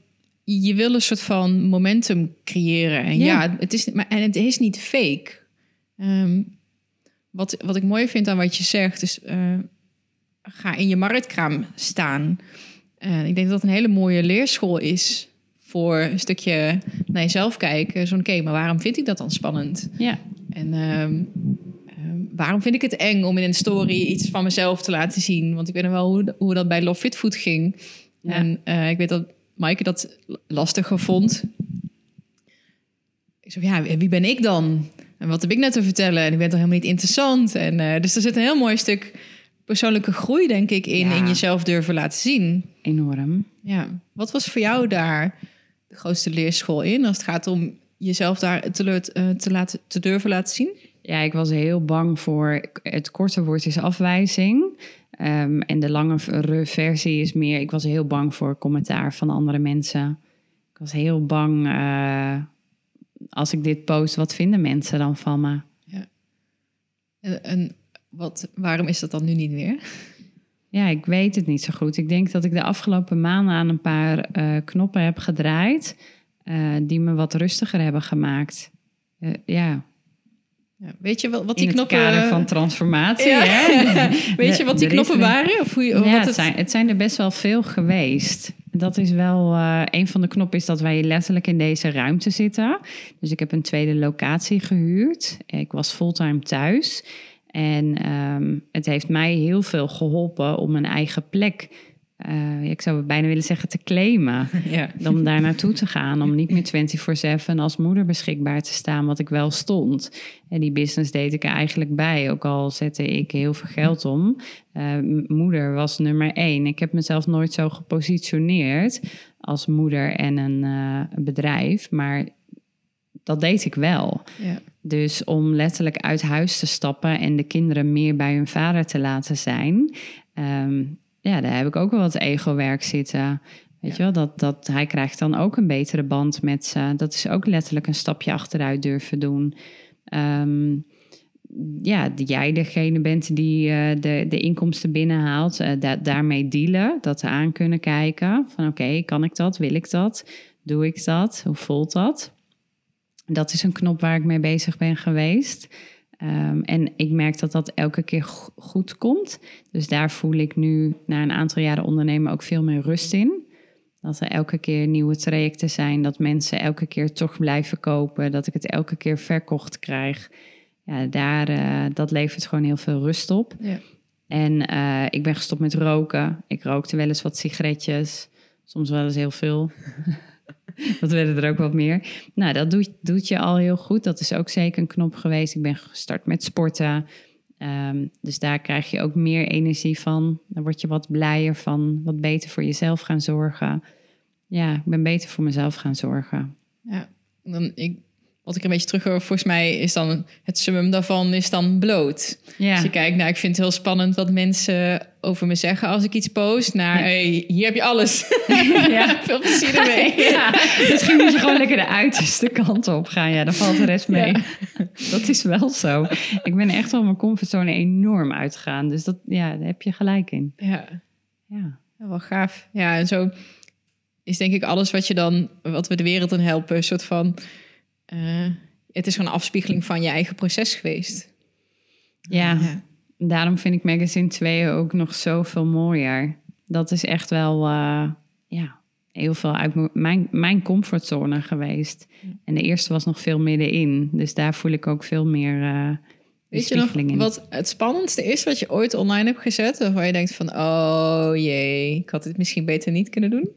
je wil een soort van momentum creëren. En Ja. ja, het, is, maar, en het is niet fake. Ehm, wat, wat ik mooi vind aan wat je zegt, is eh, ga in je marktkraam staan. En ik denk dat dat een hele mooie leerschool is voor een stukje naar jezelf kijken. Zo'n, oké, maar waarom vind ik dat dan spannend? Ja, En ehm, ehm, waarom vind ik het eng om in een story iets van mezelf te laten zien? Want ik weet nog wel hoe, hoe dat bij Love Fit Food ging. Ja. En eh, ik weet dat Maaike dat lastiger vond. Ik zei, ja, wie ben ik dan? En wat heb ik net te vertellen? En ik ben toch helemaal niet interessant? En, eh, dus er zit een heel mooi stuk persoonlijke groei, denk ik, in, Ja. in jezelf durven laten zien. enorm. Ja. Wat was voor jou daar de grootste leerschool in? Als het gaat om jezelf daar te, eh, te, laten, te durven laten zien? Ja, ik was heel bang voor. Het korte woord is afwijzing. Ehm, en de lange versie is meer. Ik was heel bang voor commentaar van andere mensen. Ik was heel bang. eh, als ik dit post, wat vinden mensen dan van me? En, en wat, waarom is dat dan nu niet meer? Ja, ik weet het niet zo goed. Ik denk dat ik de afgelopen maanden aan een paar eh, knoppen heb gedraaid. eh, die me wat rustiger hebben gemaakt. Eh, ja, Ja, weet je wel wat In die het knoppen... kader van transformatie. Ja. Hè? <laughs> weet je wat die knoppen waren? Of hoe ja, wat het, het... zijn, het zijn er best wel veel geweest. Dat is wel eh, een van de knoppen is dat wij letterlijk in deze ruimte zitten. Dus ik heb een tweede locatie gehuurd. Ik was fulltime thuis. En ehm, het heeft mij heel veel geholpen om een eigen plek, eh, ik zou bijna willen zeggen, te claimen. <laughs> Ja. <laughs> Om daar naartoe te gaan, om niet meer 24-7 als moeder beschikbaar te staan, wat ik wel stond. En die business deed ik er eigenlijk bij, ook al zette ik heel veel geld om. Eh, moeder was nummer één. Ik heb mezelf nooit zo gepositioneerd als moeder en een eh, bedrijf, maar dat deed ik wel. Ja. Dus om letterlijk uit huis te stappen en de kinderen meer bij hun vader te laten zijn. ehm, ja, daar heb ik ook wel wat ego-werk zitten. Weet Ja. je wel, dat, dat hij krijgt dan ook een betere band met ze. Dat is ook letterlijk een stapje achteruit durven doen. Ehm, ja, jij degene bent die eh, de, de inkomsten binnenhaalt, eh, da- daarmee dealen, dat aan kunnen kijken van oké, kan ik dat, wil ik dat, doe ik dat, hoe voelt dat? Dat is een knop waar ik mee bezig ben geweest. Ehm, en ik merk dat dat elke keer go- goed komt. Dus daar voel ik nu na een aantal jaren ondernemen ook veel meer rust in. Dat er elke keer nieuwe trajecten zijn, dat mensen elke keer toch blijven kopen, dat ik het elke keer verkocht krijg. Ja, daar, eh, dat levert gewoon heel veel rust op. Ja. En eh, ik ben gestopt met roken. Ik rookte wel eens wat sigaretjes, soms wel eens heel veel. <laughs> <laughs> dat werden er ook wat meer. Nou, dat doet, doet je al heel goed. Dat is ook zeker een knop geweest. Ik ben gestart met sporten. Ehm, dus daar krijg je ook meer energie van. Daar word je wat blijer van. Wat beter voor jezelf gaan zorgen. Ja, ik ben beter voor mezelf gaan zorgen. Ja, dan ik, wat ik een beetje terug hoor, volgens mij is dan het summum daarvan is dan bloot. Ja, Als je kijkt, nou, ik vind het heel spannend wat mensen over me zeggen als ik iets post. Naar, Ja. hey, hier heb je alles. <laughs> Ja. <laughs> Veel plezier ermee. <laughs> ja, misschien moet je gewoon lekker de uiterste kant op gaan. Ja, dan valt de rest mee. Dat is wel zo. Ik ben echt wel mijn comfortzone enorm uitgegaan. Dus dat, ja, daar heb je gelijk in. Ja, Ja. Wel gaaf. Ja, en zo is denk ik alles wat je dan, wat we de wereld in helpen, een soort van. Eh, het is gewoon een afspiegeling van je eigen proces geweest. Ja, Ja. daarom vind ik Magazine 2 ook nog zoveel mooier. Dat is echt wel, eh, ja, heel veel uit mijn, mijn comfortzone geweest. En de eerste was nog veel middenin. Dus daar voel ik ook veel meer eh Weet je nog spiegeling in. wat het spannendste is wat je ooit online hebt gezet? Waarvan je denkt van, oh jee, ik had dit misschien beter niet kunnen doen.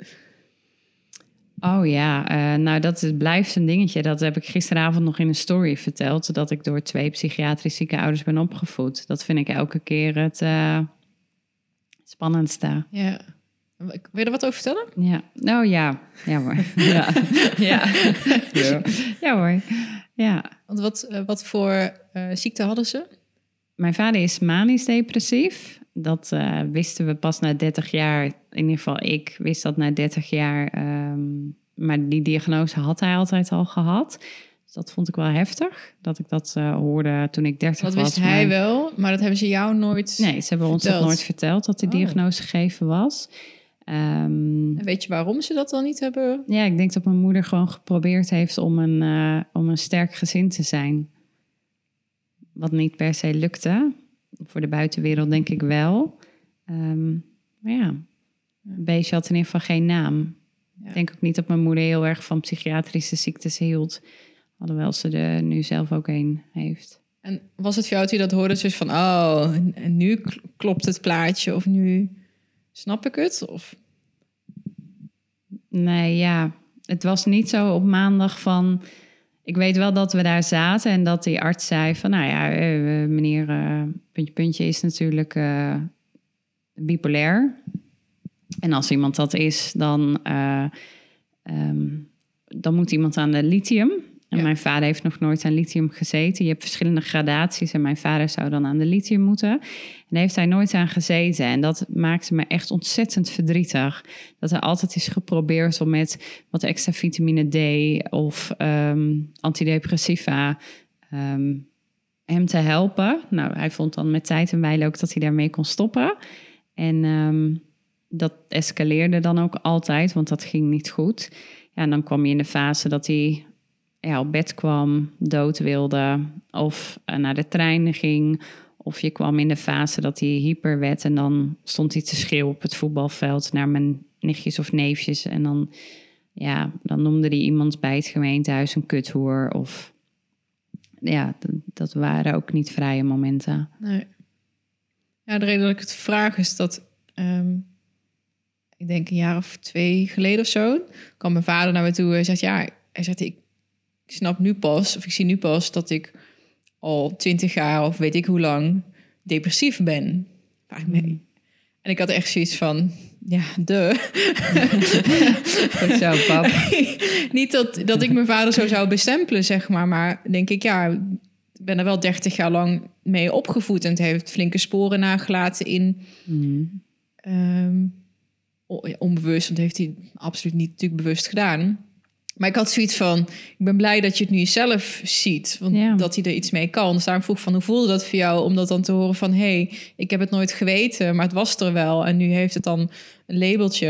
Oh ja, eh, nou dat is, blijft een dingetje. Dat heb ik gisteravond nog in een story verteld. Dat ik door twee psychiatrisch zieke ouders ben opgevoed. Dat vind ik elke keer het eh, spannendste. Ja. Wil je er wat over vertellen? Ja, nou ja, ja hoor. <laughs> Ja, ja. ja. ja hoor. Ja, Want wat, eh, wat voor eh, ziekte hadden ze? mijn vader is manisch depressief. Dat eh, wisten we pas na 30 jaar. In ieder geval, ik wist dat na 30 jaar. ehm, maar die diagnose had hij altijd al gehad. Dus dat vond ik wel heftig. Dat ik dat eh, hoorde toen ik 30 Dat was. wist hij wel, maar dat hebben ze jou nooit... Nee, ze hebben ons dat nooit verteld dat die Oh. diagnose gegeven was. Ehm, En weet je waarom ze dat dan niet hebben? ja, ik denk dat mijn moeder gewoon geprobeerd heeft om een, eh, om een sterk gezin te zijn. Wat niet per se lukte. Voor de buitenwereld denk ik wel. Ehm, maar ja, het beestje had in ieder geval geen naam. Ja. Ik denk ook niet dat mijn moeder heel erg van psychiatrische ziektes hield. Alhoewel ze er nu zelf ook een heeft. En was het voor jou toen je dat hoorde, dus van, oh, en nu kl- klopt het plaatje of nu snap ik het? Of Nee, ja. Het was niet zo op maandag van... Ik weet wel dat we daar zaten en dat die arts zei van... Nou ja, eh, meneer eh, Puntje Puntje is natuurlijk eh, bipolair. En als iemand dat is, dan, eh, ehm, dan moet iemand aan de lithium. En Ja. mijn vader heeft nog nooit aan lithium gezeten. Je hebt verschillende gradaties en mijn vader zou dan aan de lithium moeten. En heeft hij nooit aan gezeten. En dat maakte me echt ontzettend verdrietig. Dat er altijd is geprobeerd om met wat extra vitamine D of ehm, antidepressiva ehm, hem te helpen. Nou, hij vond dan met tijd en wijle ook dat hij daarmee kon stoppen. En ehm, dat escaleerde dan ook altijd, want dat ging niet goed. Ja, en dan kwam je in de fase dat hij ja, op bed kwam, dood wilde, of eh, naar de trein ging, of je kwam in de fase dat hij hyper werd en dan stond hij te schreeuwen op het voetbalveld naar mijn nichtjes of neefjes. En dan, ja, dan noemde hij iemand bij het gemeentehuis een kuthoer. Of ja, dat, waren ook niet vrije momenten. Nee. Ja, de reden dat ik het vraag is dat... ehm, ik denk een jaar of twee geleden of zo... kwam mijn vader naar me toe en zegt... Ja, hij zegt, ik snap nu pas, of ik zie nu pas... dat ik al twintig jaar of weet ik hoe lang depressief ben. Vraag ik me. En ik had echt zoiets van... Ja, de. Goed zo, pap. <laughs> Niet dat, dat ik mijn vader zo zou bestempelen, zeg maar. Maar denk ik, ja, ik ben er wel 30 jaar lang mee opgevoed. En het heeft flinke sporen nagelaten in Mm. ehm, onbewust. Want heeft hij absoluut niet natuurlijk bewust gedaan. Maar ik had zoiets van, ik ben blij dat je het nu zelf ziet. Want Ja. dat hij er iets mee kan. Dus daarom vroeg ik van, hoe voelde dat voor jou? Om dat dan te horen van, hé, hey, ik heb het nooit geweten, maar het was er wel. En nu heeft het dan een labeltje.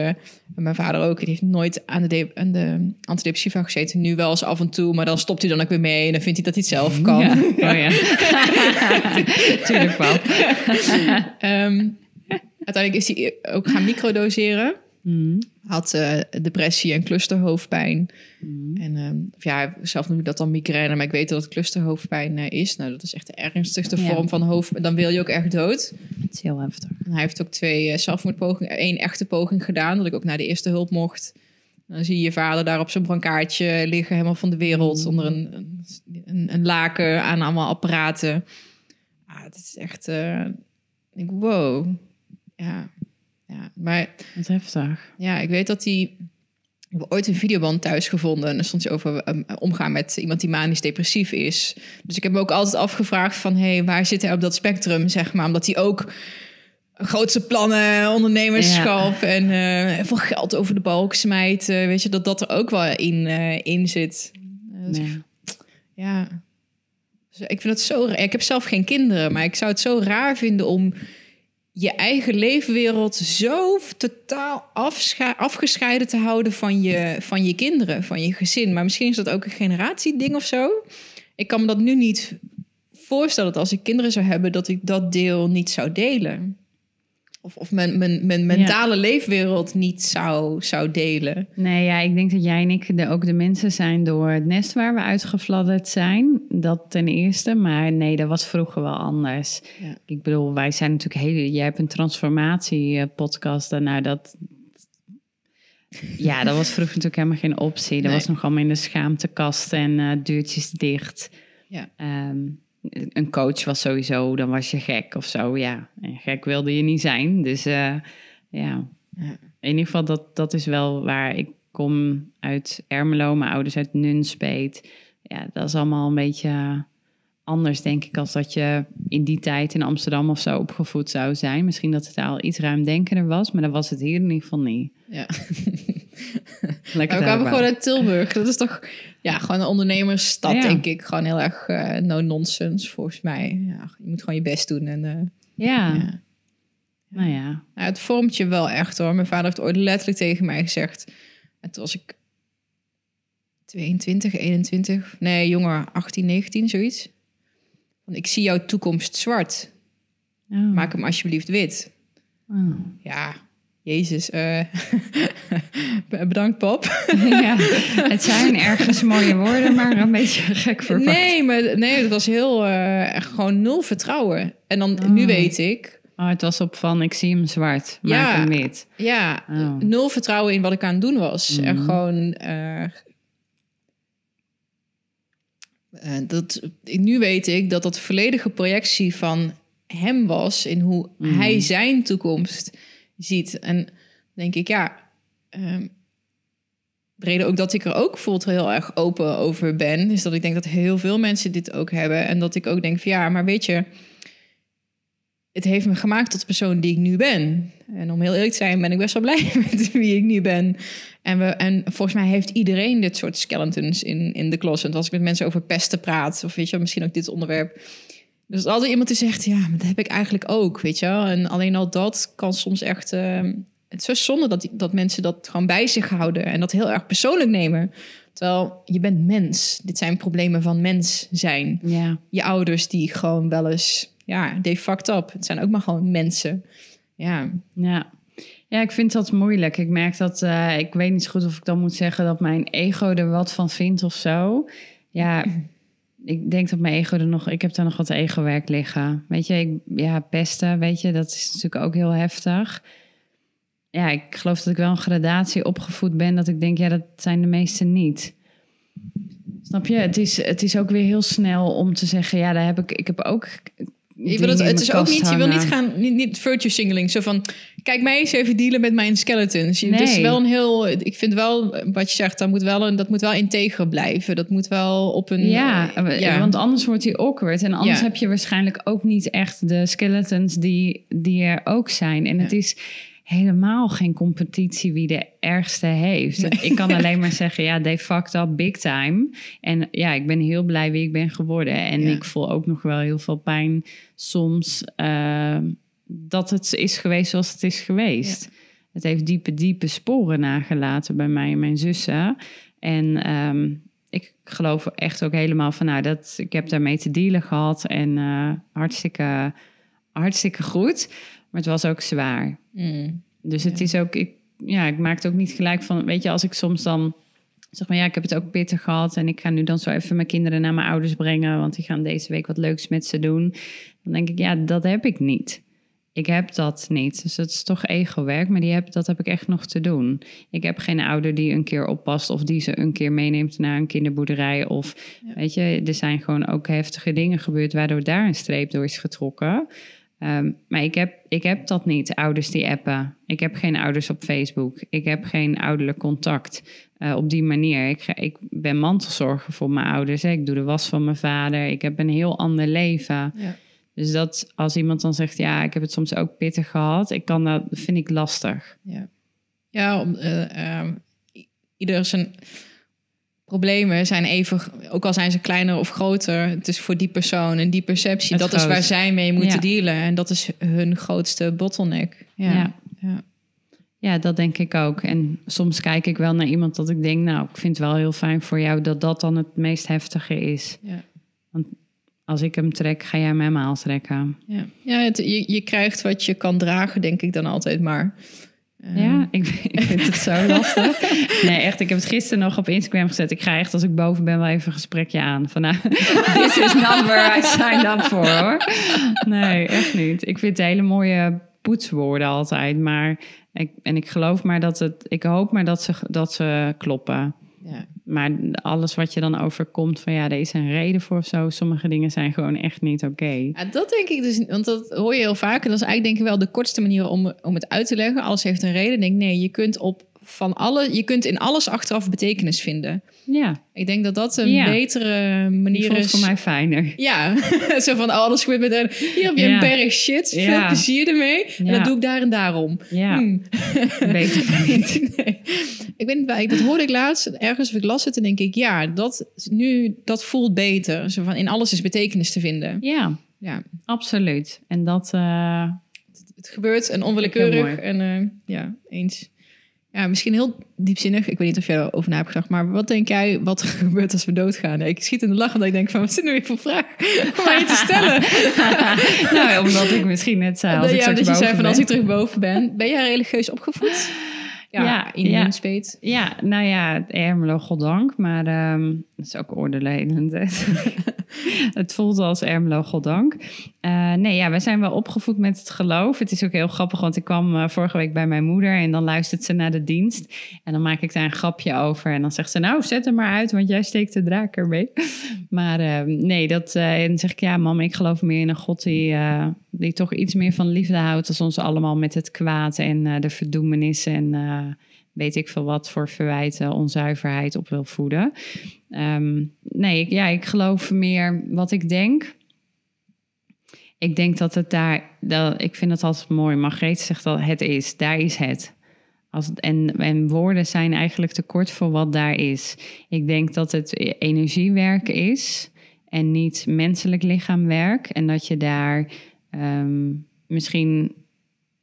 En mijn vader ook, die heeft nooit aan de, de- aan de antidepressiva gezeten. Nu wel eens af en toe, maar dan stopt hij dan ook weer mee. En dan vindt hij dat hij het zelf kan. Ja. <laughs> Oh ja. <laughs> Tuurlijk, pap. <laughs> Ehm, uiteindelijk is hij ook gaan microdoseren. Mm. Had eh, depressie en clusterhoofdpijn. Mm. En ehm, of ja, zelf noem ik dat dan migraine, maar ik weet dat het clusterhoofdpijn eh, is. Nou, dat is echt de ernstigste Ja. vorm van hoofd. Dan wil je ook echt dood. Het is heel heftig. En hij heeft ook twee eh, zelfmoordpogingen, één echte poging gedaan, dat ik ook naar de eerste hulp mocht. Dan zie je je vader daar op zijn brankaartje liggen, helemaal van de wereld, onder een, een, een, laken aan allemaal apparaten. Ah, het is echt, ik denk, wow. Ja, ja, maar Wat heftig. ja, ik weet dat hij. Ik heb ooit een videoband thuis gevonden. En er stond over um, omgaan met iemand die manisch depressief is. Dus ik heb me ook altijd afgevraagd van... hé, hey, waar zit hij op dat spectrum, zeg maar? Omdat hij ook grootste plannen, ondernemerschap... en eh, veel geld over de balk smijt. eh, weet je, dat dat er ook wel in, eh, in zit. Dus Nee. ja. Dus ik vind het zo raar. Ik heb zelf geen kinderen, maar ik zou het zo raar vinden om je eigen leefwereld zo totaal afgescheiden te houden van je, van je kinderen, van je gezin. Maar misschien is dat ook een generatieding of zo. Ik kan me dat nu niet voorstellen dat als ik kinderen zou hebben, dat ik dat deel niet zou delen. Of, of mijn, mijn, mijn mentale leefwereld niet zou, zou delen. Nee, ja, ik denk dat jij en ik de, ook de mensen zijn door het nest waar we uitgefladderd zijn. Dat ten eerste, maar nee, dat was vroeger wel anders. Ja. Ik bedoel, wij zijn natuurlijk hele... Jij hebt een transformatie-podcast daarna dat... Ja, dat was vroeger natuurlijk helemaal geen optie. Dat Nee. was nog allemaal in de schaamtekast en eh deurtjes dicht. Ja. Ehm, een coach was sowieso, dan was je gek of zo. Ja, en gek wilde je niet zijn. Dus eh, ja, Ja. in ieder geval dat, dat is wel waar. Ik kom uit Ermelo, mijn ouders uit Nunspeet. Ja, dat is allemaal een beetje anders, denk ik, als dat je in die tijd in Amsterdam of zo opgevoed zou zijn. Misschien dat het al iets ruimdenkender was, maar dat was het hier in ieder geval niet. Ja. Lekker Maar we kwamen gewoon uit Tilburg. Dat is toch ja, gewoon een ondernemersstad, Ja. denk ik. Gewoon heel erg eh, no-nonsense, volgens mij. Ja, je moet gewoon je best doen. En, eh, Ja, ja. nou ja. Nou, het vormt je wel echt hoor. Mijn vader heeft ooit letterlijk tegen mij gezegd. En toen was ik 22, 21. Nee, jonger, 18, 19, zoiets. Van, ik zie jouw toekomst zwart. Oh. Maak hem alsjeblieft wit. Oh. Ja, jezus. eh, <laughs> bedankt, pap. <laughs> ja, het zijn ergens mooie woorden, maar een beetje gek verpakt. Nee, maar nee, het was heel eh, gewoon nul vertrouwen. En dan, nu Oh. weet ik, Oh, het was op van, ik zie hem zwart, maak Ja. hem wit. ja, Oh. nul vertrouwen in wat ik aan het doen was. En Mhm. gewoon. eh, dat, nu weet ik dat dat volledige projectie van hem was in hoe Mhm. hij zijn toekomst ziet. En denk ik, ja. ehm, de reden ook dat ik er ook voelt heel erg open over ben, is dat ik denk dat heel veel mensen dit ook hebben. En dat ik ook denk van ja, maar weet je, het heeft me gemaakt tot de persoon die ik nu ben. En om heel eerlijk te zijn, ben ik best wel blij <laughs> met wie ik nu ben. En, we, en volgens mij heeft iedereen dit soort skeletons in, in de closet. Als ik met mensen over pesten praat, of weet je, misschien ook dit onderwerp. Dus als er altijd iemand die zegt, ja, maar dat heb ik eigenlijk ook, weet je wel. En alleen al dat kan soms echt... eh, het is zo zonde dat, die- dat mensen dat gewoon bij zich houden... en dat heel erg persoonlijk nemen. Terwijl Terwijl je bent mens. Dit zijn problemen van mens zijn. Ja. Je ouders die gewoon wel eens, ja, they fucked up. Het zijn ook maar gewoon mensen. Ja, Ja. ja, ik vind dat moeilijk. Ik merk dat, eh, ik weet niet zo goed of ik dan moet zeggen dat mijn ego er wat van vindt of zo. Ja, ik denk dat mijn ego er nog, ik heb daar nog wat ego-werk liggen. Weet je, ik, ja, pesten, weet je, dat is natuurlijk ook heel heftig. Ja, ik geloof dat ik wel een gradatie opgevoed ben, dat ik denk, ja, dat zijn de meesten niet. Snap je? Het is, het is ook weer heel snel om te zeggen, ja, daar heb ik, ik heb ook. je wil het, het is ook niet, je wil niet gaan, niet, niet virtue signaling. Zo van, kijk mij eens even dealen met mijn skeletons. Je- Het is Nee. wel een heel, ik vind wel, wat je zegt, dat moet wel, een, dat moet wel integer blijven. Dat moet wel op een... Ja, eh, ja. want anders wordt hij awkward. En anders Ja. heb je waarschijnlijk ook niet echt de skeletons die, die er ook zijn. En het is helemaal geen competitie wie de ergste heeft. Ik kan alleen maar <laughs> zeggen, ja, they fucked up big time. En ja, ik ben heel blij wie ik ben geworden. En Ja. ik voel ook nog wel heel veel pijn soms eh, dat het is geweest zoals het is geweest. Het heeft diepe, diepe sporen nagelaten bij mij en mijn zussen. En ehm, ik geloof echt ook helemaal van, nou, dat, ik heb daarmee te dealen gehad en eh, hartstikke, hartstikke goed. Maar het was ook zwaar. Mm. Dus het is ook, ik, ja, ik maak het ook niet gelijk van, weet je, als ik soms dan zeg maar, ja, ik heb het ook pittig gehad en ik ga nu dan zo even mijn kinderen naar mijn ouders brengen, want die gaan deze week wat leuks met ze doen. Dan denk ik, ja, dat heb ik niet. Ik heb dat niet. Dus dat is toch ego-werk, maar die heb, dat heb ik echt nog te doen. Ik heb geen ouder die een keer oppast of die ze een keer meeneemt naar een kinderboerderij. Of Ja. weet je, er zijn gewoon ook heftige dingen gebeurd waardoor daar een streep door is getrokken. Ehm, maar ik heb, ik heb dat niet, ouders die appen. Ik heb geen ouders op Facebook. Ik heb geen ouderlijk contact eh, op die manier. Ik, ga, ik ben mantelzorger voor mijn ouders. Hè. Ik doe de was van mijn vader. Ik heb een heel ander leven. Ja. Dus dat als iemand dan zegt, ja, ik heb het soms ook pittig gehad. Ik kan dat, vind ik lastig. Ja, ja om, eh, ehm, ieder zijn problemen zijn even, ook al zijn ze kleiner of groter, het is voor die persoon en die perceptie, Het dat is waar zij mee moeten Ja. dealen. En dat is hun grootste bottleneck. Ja. Ja. Ja. Ja, dat denk ik ook. En soms kijk ik wel naar iemand dat ik denk, nou, ik vind het wel heel fijn voor jou dat dat dan het meest heftige is. Ja. Als ik hem trek, ga jij mij maal trekken. Ja, ja het, je, je krijgt wat je kan dragen, denk ik dan altijd maar. Ehm, Ja, ik, ik vind het zo lastig. <laughs> Nee, echt. Ik heb het gisteren nog op Instagram gezet. Ik ga echt, als ik boven ben, wel even een gesprekje aan. Van, nou, <laughs> this is where I signed up for, hoor. Nee, echt niet. Ik vind het hele mooie poetswoorden altijd. Maar, ik, en ik geloof maar dat het... Ik hoop maar dat ze, dat ze kloppen. Ja. Maar alles wat je dan overkomt van... Ja, er is een reden voor of zo. Sommige dingen zijn gewoon echt niet oké. Ja, dat denk ik dus, want dat hoor je heel vaak. En dat is eigenlijk denk ik wel de kortste manier om, om het uit te leggen. Alles heeft een reden. Ik Denk nee, je kunt op van alle, je kunt in alles achteraf betekenis vinden. Ja, Ik denk dat dat een Ja. betere manier is. voor mij fijner. Ja, <laughs> zo van oh, alles goed met een. Hier heb je Ja. een berg shit. Veel Ja. plezier ermee. En dat doe ik daar en daarom. Ja, Hmm. <laughs> beter niet. <laughs> nee. Ik weet niet ik- Dat hoorde ik laatst ergens of ik las het en denk ik ja, dat nu dat voelt beter. Zo van in alles is betekenis te vinden. Ja, Ja, absoluut. En dat... eh, het gebeurt en onwillekeurig en eh, ja, eens. Ja, misschien heel diepzinnig. Ik weet niet of jij erover na hebt gedacht, maar wat denk jij wat er <laughs> gebeurt als we doodgaan? Ik schiet in de lach omdat ik denk van wat dit nou weer voor vraag om mij te stellen? <laughs> nou, omdat ik misschien net zei, als ja, ik straks dat je zei boven van als ik terug boven ben. Ben jij religieus opgevoed? Ja, Ja, in ja. Ja, nou ja, Ermelo, goddank. Maar ehm dat is ook oordelend. <laughs> het voelt als Ermelo, goddank. Eh, nee, ja, we zijn wel opgevoed met het geloof. Het is ook heel grappig, want ik kwam eh, vorige week bij mijn moeder... en dan luistert ze naar de dienst. En dan maak ik daar een grapje over. En dan zegt ze, nou, zet hem maar uit, want jij steekt de draak ermee. <laughs> Maar ehm, nee, dat, eh, en dan zeg ik, ja, mam, ik geloof meer in een God... die, die toch iets meer van liefde houdt... als ons allemaal met het kwaad en de verdoemenis... en weet ik veel wat voor verwijten, onzuiverheid op wil voeden. Ehm, nee, ik, ja, ik geloof meer wat ik denk. Ik denk dat het daar, dat, ik vind het altijd mooi. Margreet zegt al, het is, daar is het. Als, en, en woorden zijn eigenlijk te kort voor wat daar is. Ik denk dat het energiewerk is en niet menselijk lichaamwerk. En dat je daar ehm, misschien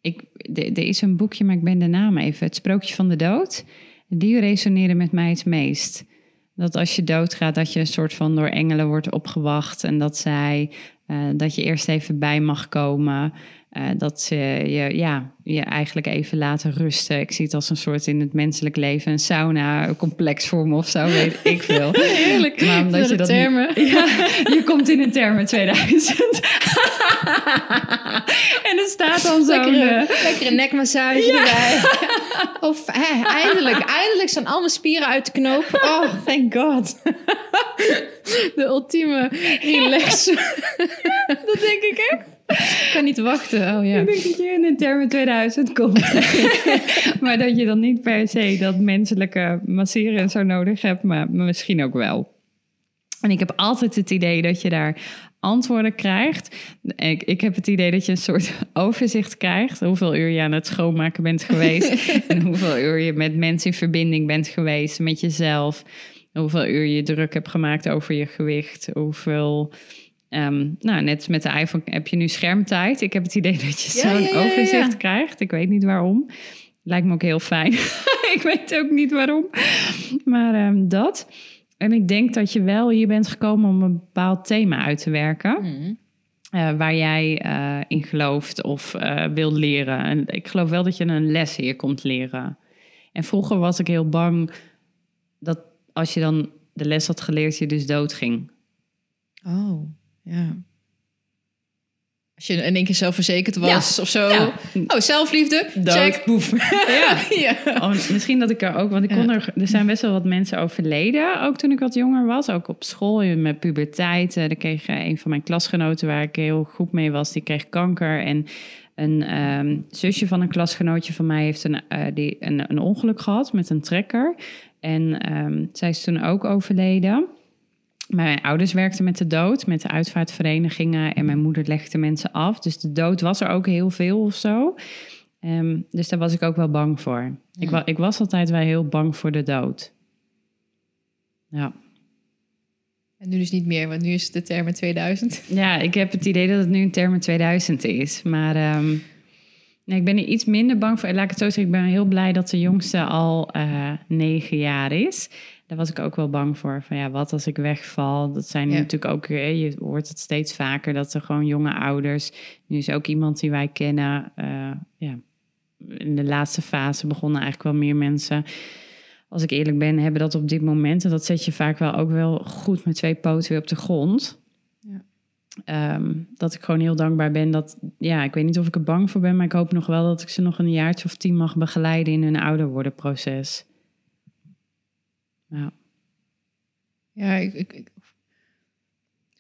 ik, er is een boekje, maar ik ben de naam even. Het Sprookje van de Dood. Die resoneerde met mij het meest. Dat als je doodgaat, dat je een soort van door engelen wordt opgewacht. En dat zij, eh, dat je eerst even bij mag komen. Eh, dat ze je, ja, je eigenlijk even laten rusten. Ik zie het als een soort in het menselijk leven een sauna-complex voor me of zo, weet <laughs> ik veel. Heerlijk. Maar omdat je dat termen. <laughs> Ja, je komt in een termen 2000. <laughs> en er staat dan zo'n... Lekkere, eh, lekkere nekmassage erbij. Of eindelijk, eindelijk zijn alle spieren uit de knoop. Oh, thank god. De ultieme relax. Dat denk ik echt. Ik kan niet wachten. Oh ja. Ik denk dat je in een termen 2000 komt. <laughs> maar dat je dan niet per se dat menselijke masseren en zo nodig hebt, maar misschien ook wel. En ik heb altijd het idee dat je daar antwoorden krijgt. Ik, ik heb het idee dat je een soort <laughs> overzicht krijgt. Hoeveel uur je aan het schoonmaken bent geweest. <laughs> en hoeveel uur je met mensen in verbinding bent geweest. Met jezelf. Hoeveel uur je druk hebt gemaakt over je gewicht. Hoeveel... ehm, nou, net met de iPhone heb je nu schermtijd. Ik heb het idee dat je Ja, zo'n ja, ja, overzicht krijgt. Ik weet niet waarom. Lijkt me ook heel fijn. <laughs> ik weet ook niet waarom. Maar ehm, dat. En ik denk dat je wel hier bent gekomen om een bepaald thema uit te werken. eh, waar jij eh, in gelooft of eh wil leren. En ik geloof wel dat je een les hier komt leren. En vroeger was ik heel bang dat als je dan de les had geleerd, je dus doodging. Oh, ja. Als je in één keer zelfverzekerd was of zo. Ja. Oh, zelfliefde. Dood. Check. Boef. <laughs> Ja. ja. Oh, misschien dat ik er ook, want ik kon er, er zijn best wel wat mensen overleden, ook toen ik wat jonger was, ook op school in mijn puberteit. Eh, Er kreeg eh, een van mijn klasgenoten waar ik heel goed mee was, die kreeg kanker en een ehm, zusje van een klasgenootje van mij heeft een, eh, die, een, een ongeluk gehad met een trekker. En ehm, zij is toen ook overleden. Mijn ouders werkten met de dood, met de uitvaartverenigingen en mijn moeder legde mensen af. Dus de dood was er ook heel veel of zo. Ehm, dus daar was ik ook wel bang voor. Ik, wa ik was altijd wel heel bang voor de dood. Ja. En nu dus niet meer, want nu is het de termen 2000. <laughs> ja, ik heb het idee dat het nu een termen 2000 is. Maar ehm, nee, ik ben er iets minder bang voor. Laat ik het zo zeggen, ik ben heel blij dat de jongste al eh, negen jaar is. Daar was ik ook wel bang voor. Van ja, wat als ik wegval? Dat zijn Ja. natuurlijk ook, je hoort het steeds vaker, dat er gewoon jonge ouders. Nu is ook iemand die wij kennen. eh, ja, in de laatste fase begonnen eigenlijk wel meer mensen. Als ik eerlijk ben, hebben dat op dit moment. En dat zet je vaak wel ook wel goed met twee poten weer op de grond. Ja. Ehm, dat ik gewoon heel dankbaar ben dat, ja, ik weet niet of ik er bang voor ben, maar ik hoop nog wel dat ik ze nog een jaartje of tien mag begeleiden in hun ouder worden proces. Ja. Ja, ik, ik, ik,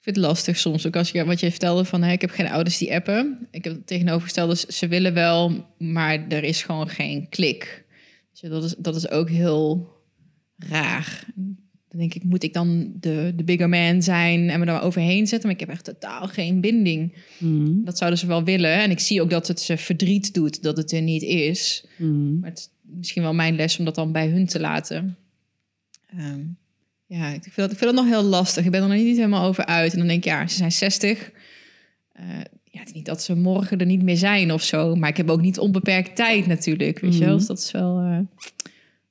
vind het lastig soms. Ook als je wat je vertelde van ik heb geen ouders die appen. Ik heb het tegenovergestelde, ze- ze willen wel, maar er is gewoon geen klik. Dus dat is, dat is ook heel raar. Dan denk ik, moet ik dan de, de bigger man zijn en me daar overheen zetten? Maar ik heb echt totaal geen binding. Mhm. Dat zouden ze wel willen. En ik zie ook dat het ze verdriet doet dat het er niet is. Mhm. Maar het is misschien wel mijn les om dat dan bij hun te laten. Ehm, ja, ik vind, dat, ik vind dat nog heel lastig. Ik ben er nog niet helemaal over uit. En dan denk ik, ja, ze zijn 60. Eh, ja, het is niet dat ze morgen er niet meer zijn of zo. Maar ik heb ook niet onbeperkt tijd natuurlijk. Weet je wel? Mhm. Dus dat is wel, eh,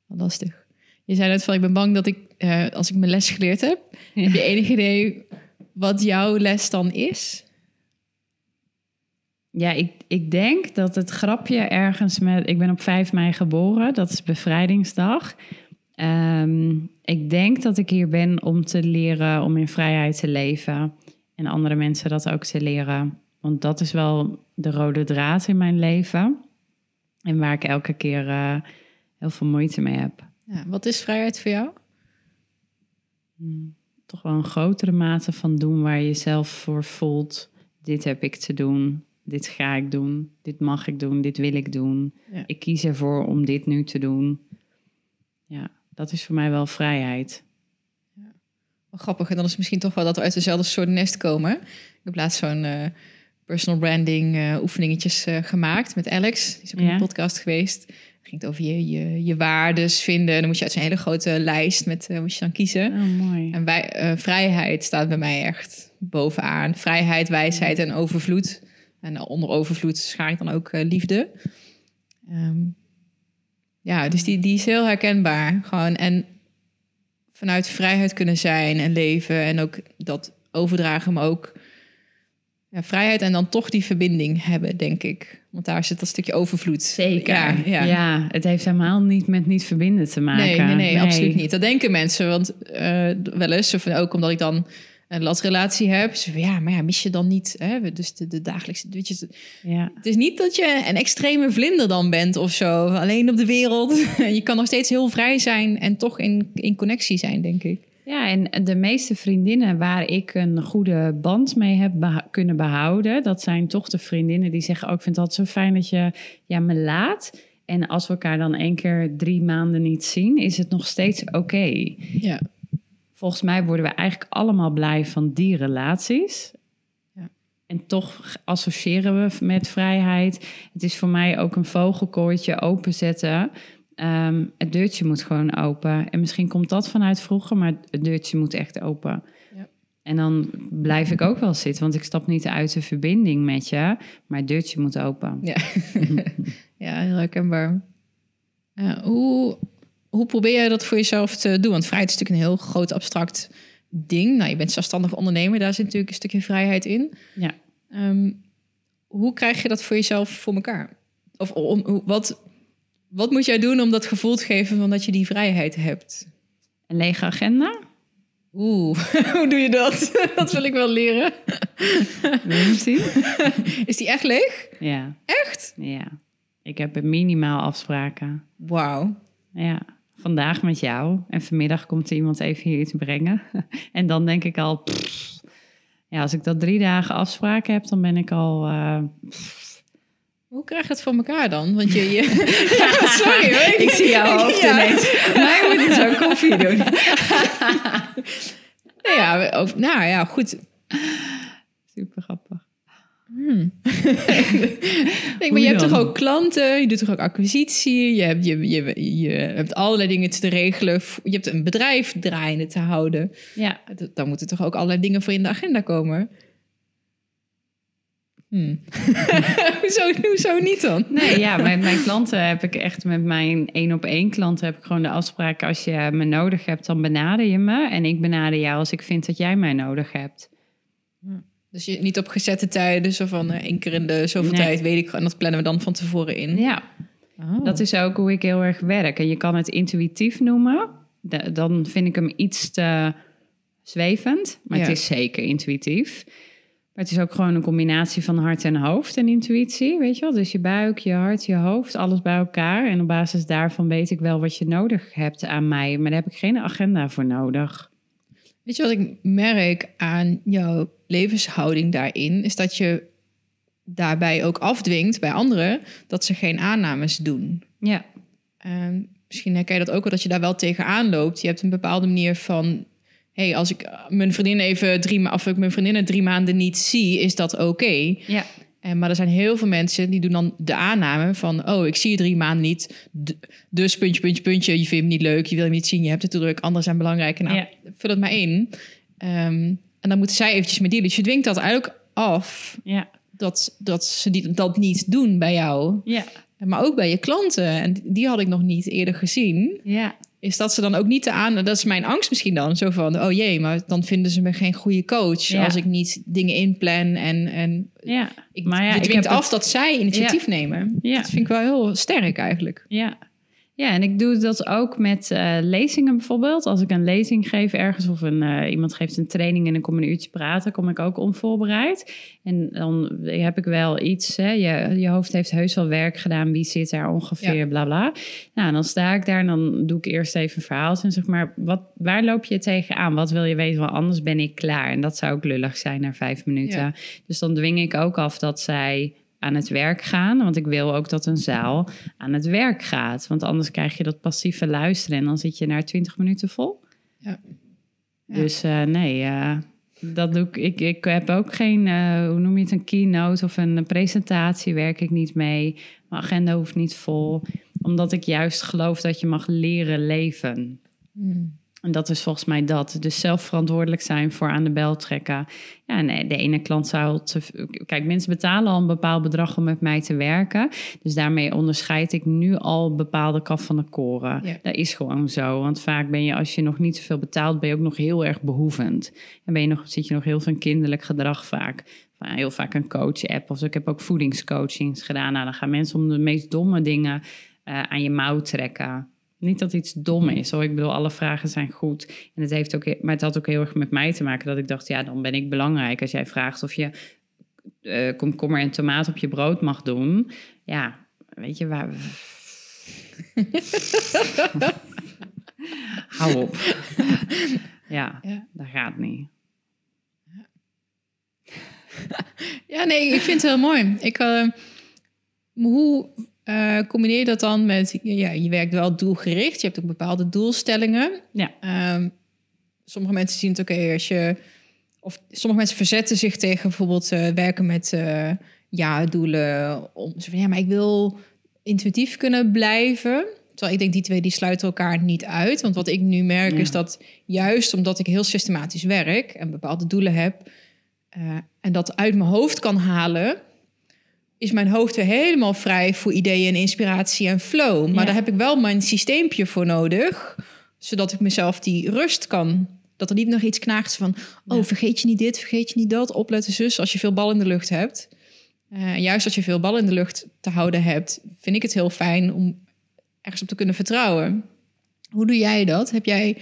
wel lastig. Je zei net van, ik ben bang dat ik, eh, als ik mijn les geleerd heb... heb je enig idee wat jouw les dan is? Ja, ik, ik denk dat het grapje ergens met... Ik ben op 5 mei geboren, dat is bevrijdingsdag. Ehm, ik denk dat ik hier ben om te leren om in vrijheid te leven. En andere mensen dat ook te leren. Want dat is wel de rode draad in mijn leven. En waar ik elke keer eh, heel veel moeite mee heb. Ja, wat is vrijheid voor jou? Toch wel een grotere mate van doen waar je jezelf voor voelt. Dit heb ik te doen. Dit ga ik doen. Dit mag ik doen. Dit wil ik doen. Ja. Ik kies ervoor om dit nu te doen. Ja, dat is voor mij wel vrijheid. Wel grappig. En dan is het misschien toch wel dat we uit dezelfde soort nest komen. Ik heb laatst zo'n eh, personal branding eh, oefeningetjes eh, gemaakt met Alex. Die is ook in Ja. de podcast geweest. Het ging het over je, je, je waardes vinden. En dan moet je uit zo'n hele grote lijst met moet je dan kiezen. Oh, mooi. En wij, vrijheid staat bij mij echt bovenaan. Vrijheid, wijsheid en overvloed. En onder overvloed schaar ik dan ook liefde. Ehm, ja, dus die, die is heel herkenbaar. Gewoon. En vanuit vrijheid kunnen zijn en leven. En ook dat overdragen, maar ook ja, vrijheid en dan toch die verbinding hebben, denk ik. Want daar zit dat stukje overvloed. Zeker. Ja, Ja, ja. het heeft helemaal niet met niet verbinden te maken. Nee, nee, nee, absoluut niet. Dat denken mensen. Want eh, wel eens, of ook omdat ik dan een latrelatie heb. Ze van, ja, maar ja, mis je dan niet... Hè? Dus de, de dagelijkse... Weet je, Ja. het is niet dat je een extreme vlinder dan bent of zo. Alleen op de wereld. <laughs> je kan nog steeds heel vrij zijn en toch in, in connectie zijn, denk ik. ja, en de meeste vriendinnen waar ik een goede band mee heb beha- kunnen behouden... dat zijn toch de vriendinnen die zeggen... oh, ik vind het altijd zo fijn dat je ja, me laat... En als we elkaar dan één keer drie maanden niet zien, is het nog steeds oké. Ja. Volgens mij worden we eigenlijk allemaal blij van die relaties. Ja. En toch associëren we met vrijheid. Het is voor mij ook een vogelkooitje openzetten. Ehm, het deurtje moet gewoon open. En misschien komt dat vanuit vroeger, maar het deurtje moet echt open. Ja. En dan blijf ik ook wel zitten, want ik stap niet uit de verbinding met je, maar het deurtje moet open. Ja, <laughs> ja heel herkenbaar. Hoe, hoe probeer je dat voor jezelf te doen? Want vrijheid is natuurlijk een heel groot abstract ding. Nou, je bent zelfstandig ondernemer, daar zit natuurlijk een stukje vrijheid in. Ja. Ehm, hoe krijg je dat voor jezelf voor elkaar? Of om, wat, wat moet jij doen om dat gevoel te geven van dat je die vrijheid hebt? Een lege agenda? Oeh, <laughs> hoe doe je dat? <laughs> dat wil ik wel leren. <laughs> Wil? Is die echt leeg? Ja, Echt? ja. Ik heb minimaal afspraken. Wauw. Ja, vandaag met jou. En vanmiddag komt er iemand even hier iets brengen. <laughs> en dan denk ik al... pff. ja, als ik dat drie dagen afspraken heb, dan ben ik al... eh, Hoe krijg je het voor elkaar dan? Want je... je... Ja, <laughs> <laughs> sorry hoor. ik zie jouw hoofd Ja. ineens. Mij moet je zo koffie doen. Nou ja, nou ja, goed. Super grappig. <laughs> Nee, maar Hoe je hebt dan? toch ook klanten, je doet toch ook acquisitie, je hebt, je, je, je hebt allerlei dingen te regelen. Je hebt een bedrijf draaiende te houden. Ja, D- Daar moeten toch ook allerlei dingen voor in de agenda komen. Hm. <laughs> hoezo, hoezo niet dan? nee, ja, met mijn klanten heb ik echt met mijn één op één klanten heb ik gewoon de afspraak als je me nodig hebt, dan benader je me. En ik benader jou als ik vind dat jij mij nodig hebt. Dus je, niet op gezette tijden, zo van eh, één keer in de zoveel Nee. tijd, weet ik, en dat plannen we dan van tevoren in. Ja, Oh. Dat is ook hoe ik heel erg werk. En je kan het intuïtief noemen. Da- dan vind ik hem iets te zwevend. Maar het is zeker intuïtief. Maar het is ook gewoon een combinatie van hart en hoofd en intuïtie. Weet je wel? Dus je buik, je hart, je hoofd, alles bij elkaar. En op basis daarvan weet ik wel wat je nodig hebt aan mij. Maar daar heb ik geen agenda voor nodig. Weet je wat ik merk aan jouw levenshouding daarin? Is dat je daarbij ook afdwingt bij anderen dat ze geen aannames doen. Ja, En misschien herken je dat ook wel, dat je daar wel tegenaan loopt. Je hebt een bepaalde manier van... hey, als ik eh, mijn vriendin even drie of ik mijn vriendinnen drie maanden niet zie, is dat oké. ja, En maar er zijn heel veel mensen die doen dan de aanname van... oh, ik zie je drie maanden niet, dus puntje, puntje, puntje... je vindt hem niet leuk, je wil hem niet zien, je hebt het te druk... anderen zijn belangrijk, nou, Ja. Vul het maar in. Ehm, en dan moeten zij eventjes met dealen. Dus je dwingt dat eigenlijk af... ja, dat, dat ze die, dat niet doen bij jou. ja, Maar ook bij je klanten. En die had ik nog niet eerder gezien. ja. Is dat ze dan ook niet te aan... Dat is mijn angst misschien dan. Zo van, oh jee, maar dan vinden ze me geen goede coach... Ja. als ik niet dingen inplan en... en ja. ik, Maar ja, je ik dwingt af het- dat zij initiatief nemen. Ja. Dat vind ik wel heel sterk eigenlijk. Ja. Ja, en ik doe dat ook met eh, lezingen bijvoorbeeld. Als ik een lezing geef ergens of een, eh, iemand geeft een training en dan kom ik een uurtje praten, kom ik ook onvoorbereid. En dan heb ik wel iets, hè, je, je hoofd heeft heus wel werk gedaan, wie zit daar ongeveer, bla bla. Nou, dan sta ik daar en dan doe ik eerst even een verhaal en zeg maar, wat, waar loop je tegenaan? Wat wil je weten? Want anders ben ik klaar. En dat zou ook lullig zijn na vijf minuten. Ja. Dus dan dwing ik ook af dat zij aan het werk gaan. Want ik wil ook dat een zaal aan het werk gaat. Want anders krijg je dat passieve luisteren en dan zit je na 20 minuten vol. Ja. Ja. Dus eh, nee, eh, dat doe ik. ik. Ik heb ook geen, eh, hoe noem je het, een keynote of een presentatie, werk ik niet mee. Mijn agenda hoeft niet vol, omdat ik juist geloof dat je mag leren leven. En dat is volgens mij dat. Dus zelf verantwoordelijk zijn voor aan de bel trekken. Ja, nee, de ene klant zou... Te, kijk, mensen betalen al een bepaald bedrag om met mij te werken. Dus daarmee onderscheid ik nu al bepaalde kaf van de koren. Ja. Dat is gewoon zo. Want vaak ben je, als je nog niet zoveel betaalt... ben je ook nog heel erg behoevend. En ben je nog, zit je nog heel veel in kinderlijk gedrag vaak. Heel vaak een coach-app. Of zo. ik heb ook voedingscoachings gedaan. Nou, dan gaan mensen om de meest domme dingen eh, aan je mouw trekken. Niet dat iets dom is hoor. Ik bedoel, alle vragen zijn goed. En het heeft ook, maar het had ook heel erg met mij te maken dat ik dacht, ja, dan ben ik belangrijk. Als jij vraagt of je eh, komkommer en tomaat op je brood mag doen. Ja, weet je waar. <laughs> Hou op. ja, Ja. dat gaat niet. Ja, nee, ik vind het heel mooi. Ik, eh, hoe eh, combineer dat dan met... Ja, je werkt wel doelgericht. Je hebt ook bepaalde doelstellingen. Ja. Ehm, sommige mensen zien het oké als je... Of sommige mensen verzetten zich tegen bijvoorbeeld eh, werken met eh ja-doelen. Om, zo van, ja, maar ik wil intuïtief kunnen blijven. Terwijl ik denk, die twee die sluiten elkaar niet uit. Want wat ik nu merk Ja. is dat juist omdat ik heel systematisch werk... en bepaalde doelen heb... eh, en dat uit mijn hoofd kan halen... is mijn hoofd weer helemaal vrij voor ideeën en inspiratie en flow. Maar Ja. daar heb ik wel mijn systeempje voor nodig... zodat ik mezelf die rust kan... Dat er niet nog iets knaagt van... oh, Ja. vergeet je niet dit, vergeet je niet dat. Opletten zus, als je veel bal in de lucht hebt. En juist als je veel bal in de lucht te houden hebt... vind ik het heel fijn om ergens op te kunnen vertrouwen. Hoe doe jij dat? Heb jij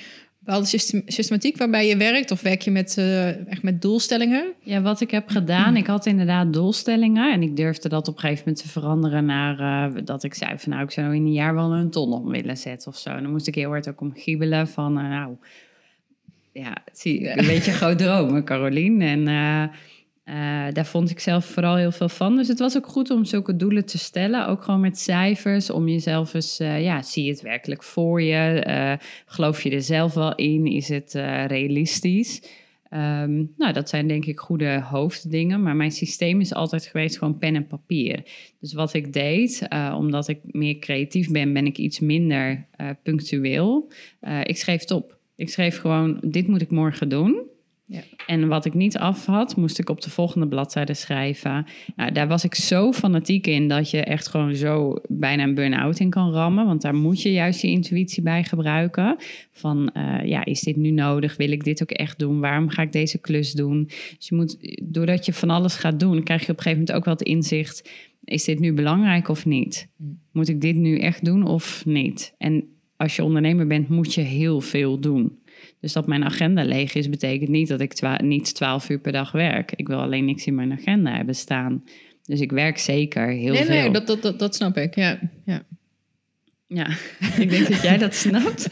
bepaalde system- systematiek waarbij je werkt? Of werk je met, eh, echt met doelstellingen? Ja, wat ik heb gedaan, ik had inderdaad doelstellingen en ik durfde dat op een gegeven moment te veranderen naar eh, dat ik zei van nou, ik zou in een jaar wel een ton om willen zetten of zo. En dan moest ik heel hard ook om giebelen van eh, nou, ja, zie, een beetje groot dromen, Carolien. En eh, daar vond ik zelf vooral heel veel van. Dus het was ook goed om zulke doelen te stellen, ook gewoon met cijfers, om jezelf eens, eh, ja, zie je het werkelijk voor je? Eh, geloof je er zelf wel in? Is het realistisch? Ehm, nou, dat zijn denk ik goede hoofddingen. Maar mijn systeem is altijd geweest gewoon pen en papier. Dus wat ik deed, omdat ik meer creatief ben, ben ik iets minder punctueel. Ik schreef het op. Ik schreef gewoon, dit moet ik morgen doen. Ja. En wat ik niet af had, moest ik op de volgende bladzijde schrijven. Nou, daar was ik zo fanatiek in dat je echt gewoon zo bijna een burn-out in kan rammen. Want daar moet je juist je intuïtie bij gebruiken. Van, eh, ja, is dit nu nodig? Wil ik dit ook echt doen? Waarom ga ik deze klus doen? Dus je moet, doordat je van alles gaat doen, krijg je op een gegeven moment ook wel het inzicht. Is dit nu belangrijk of niet? Moet ik dit nu echt doen of niet? En als je ondernemer bent, moet je heel veel doen. Dus dat mijn agenda leeg is, betekent niet dat ik twa- niet 12 uur per dag werk. Ik wil alleen niks in mijn agenda hebben staan. Dus ik werk zeker heel nee, veel. nee, dat, dat, dat, dat snap ik. Ja, ja. Ja, <laughs> ik denk dat jij dat snapt.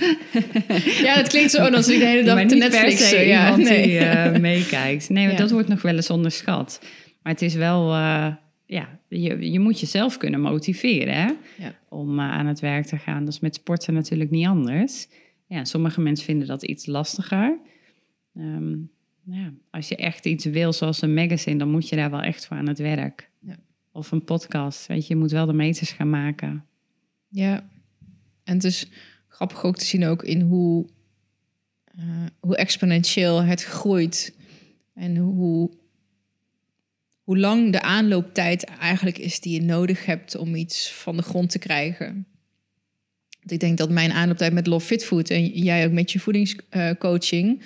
<laughs> ja het klinkt zo als ik de hele dag maar te Netflix... ja, iemand nee. die eh, meekijkt. Nee, maar Ja. dat wordt nog wel eens onderschat. Maar het is wel, eh, ja, je, je moet jezelf kunnen motiveren hè? Ja. om eh, aan het werk te gaan. Dat is met sporten natuurlijk niet anders. Ja, sommige mensen vinden dat iets lastiger. Ehm, ja, als je echt iets wil, zoals een magazine, dan moet je daar wel echt voor aan het werk. Ja. Of een podcast, weet je, je moet wel de meters gaan maken. Ja, en het is grappig ook te zien ook in hoe, eh, hoe exponentieel het groeit. En hoe, hoe lang de aanlooptijd eigenlijk is die je nodig hebt om iets van de grond te krijgen. Want ik denk dat mijn aanlooptijd met Love Fit Food en jij ook met je voedingscoaching,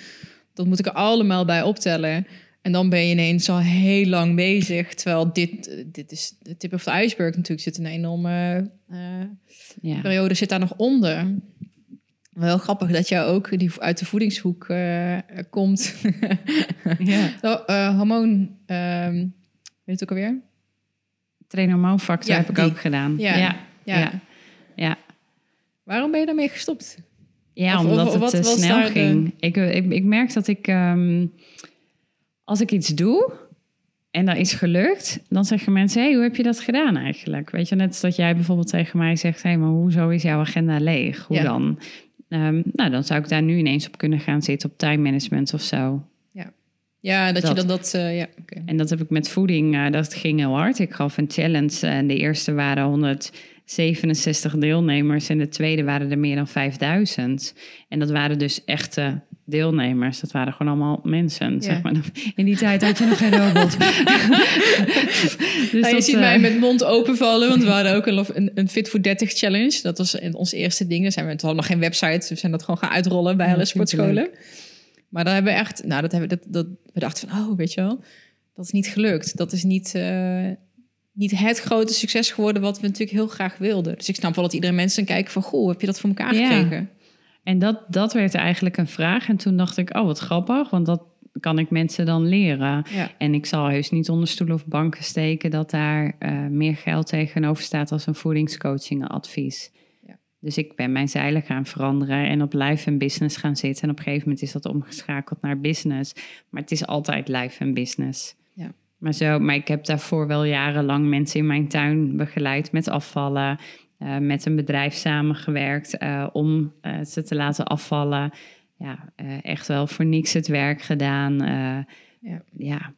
dat moet ik er allemaal bij optellen. En dan ben je ineens al heel lang bezig. Terwijl dit, dit is de tip of the iceberg natuurlijk. Zit een enorme eh, Ja. periode zit daar nog onder. Wel grappig dat jij ook die uit de voedingshoek eh, komt. <laughs> ja. <laughs> oh, eh, hormoon, ehm, weet je het ook alweer? Trainormoonfactor Ja, heb ik die. ook gedaan. Ja. ja. Ja. ja. Ja. Waarom ben je daarmee gestopt? Ja, Of- omdat of het was snel de- ging. Ik, ik, ik merk dat ik, ehm, als ik iets doe en dat is gelukt, dan zeggen mensen: hey, hoe heb je dat gedaan eigenlijk? Weet je, net dat jij bijvoorbeeld tegen mij zegt: hey, maar hoezo is jouw agenda leeg? Hoe Ja. dan? Ehm, nou, dan zou ik daar nu ineens op kunnen gaan zitten op time management of zo. Ja, dat, je Dat. dan dat... eh, ja, oké. En dat heb ik met voeding, eh, dat ging heel hard. Ik gaf een challenge en de eerste waren 67 deelnemers en de tweede waren er meer dan 5000. En dat waren dus echte deelnemers. Dat waren gewoon allemaal mensen. Ja. Zeg maar. In die tijd had je nog geen robot. <laughs> dus Nou, je dat, ziet eh, mij met mond open vallen, want we hadden ook een, een, Fit for 30 challenge. Dat was in- ons eerste ding. Zijn we, het hadden nog geen website, we zijn dat gewoon gaan uitrollen bij alle sportscholen. Maar daar hebben we echt, nou, dat hebben we, dat, dat, we dachten van, oh, weet je wel, dat is niet gelukt. Dat is niet, eh, niet het grote succes geworden wat we natuurlijk heel graag wilden. Dus ik snap wel dat iedereen mensen kijken van, goh, heb je dat voor elkaar Ja. gekregen? En dat, dat werd eigenlijk een vraag. En toen dacht ik, oh wat grappig, want dat kan ik mensen dan leren. Ja. En ik zal heus niet onder stoelen of banken steken dat daar eh, meer geld tegenover staat als een voedingscoachingadvies. Ja. Dus ik ben mijn zeilen gaan veranderen en op life en business gaan zitten. En op een gegeven moment is dat omgeschakeld naar business. Maar het is altijd life en business. Ja. Maar, zo, maar ik heb daarvoor wel jarenlang mensen in mijn tuin begeleid met afvallen. eh, met een bedrijf samengewerkt eh, om eh, ze te laten afvallen. Ja, echt wel voor niks het werk gedaan. Ja. ja,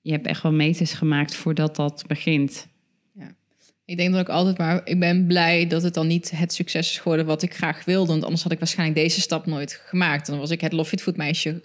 je hebt echt wel meters gemaakt voordat dat begint. Ik denk dat ik altijd maar, ik ben blij dat het dan niet het succes is geworden wat ik graag wilde. Want anders had ik waarschijnlijk deze stap nooit gemaakt. Dan was ik het Love Fit Food meisje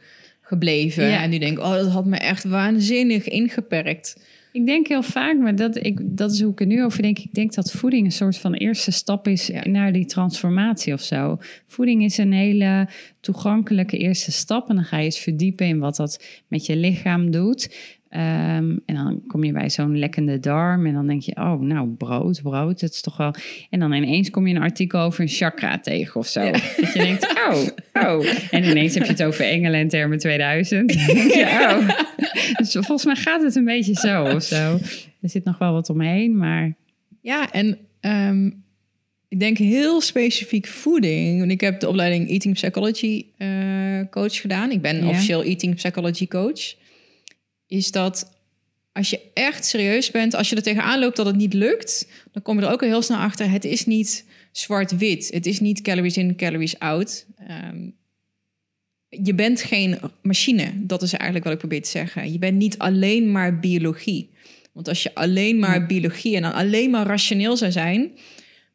gebleven. Ja. En nu denk ik, oh, dat had me echt waanzinnig ingeperkt. Ik denk heel vaak, maar dat, ik, dat is hoe ik er nu over denk. Ik denk dat voeding een soort van eerste stap is Ja. naar die transformatie of zo. Voeding is een hele toegankelijke eerste stap. En dan ga je eens verdiepen in wat dat met je lichaam doet. Ehm, en dan kom je bij zo'n lekkende darm. En dan denk je, oh, nou, brood, brood, dat is toch wel... En dan ineens kom je een artikel over een chakra tegen of zo. Dat je denkt, oh, oh. En ineens heb je het over engelen en termen 2000. Dan denk je, oh. <laughs> Dus volgens mij gaat het een beetje zo of zo. Er zit nog wel wat omheen, maar Ja, en ehm, ik denk heel specifiek voeding. Want ik heb de opleiding Eating Psychology eh, coach gedaan. Ik ben Ja. officieel Eating Psychology coach. Is dat als je echt serieus bent, als je er tegenaan loopt dat het niet lukt, dan kom je er ook al heel snel achter. Het is niet zwart-wit. Het is niet calories in, calories out. Ehm, je bent geen machine. Dat is eigenlijk wat ik probeer te zeggen. Je bent niet alleen maar biologie. Want als je alleen maar biologie en dan alleen maar rationeel zou zijn.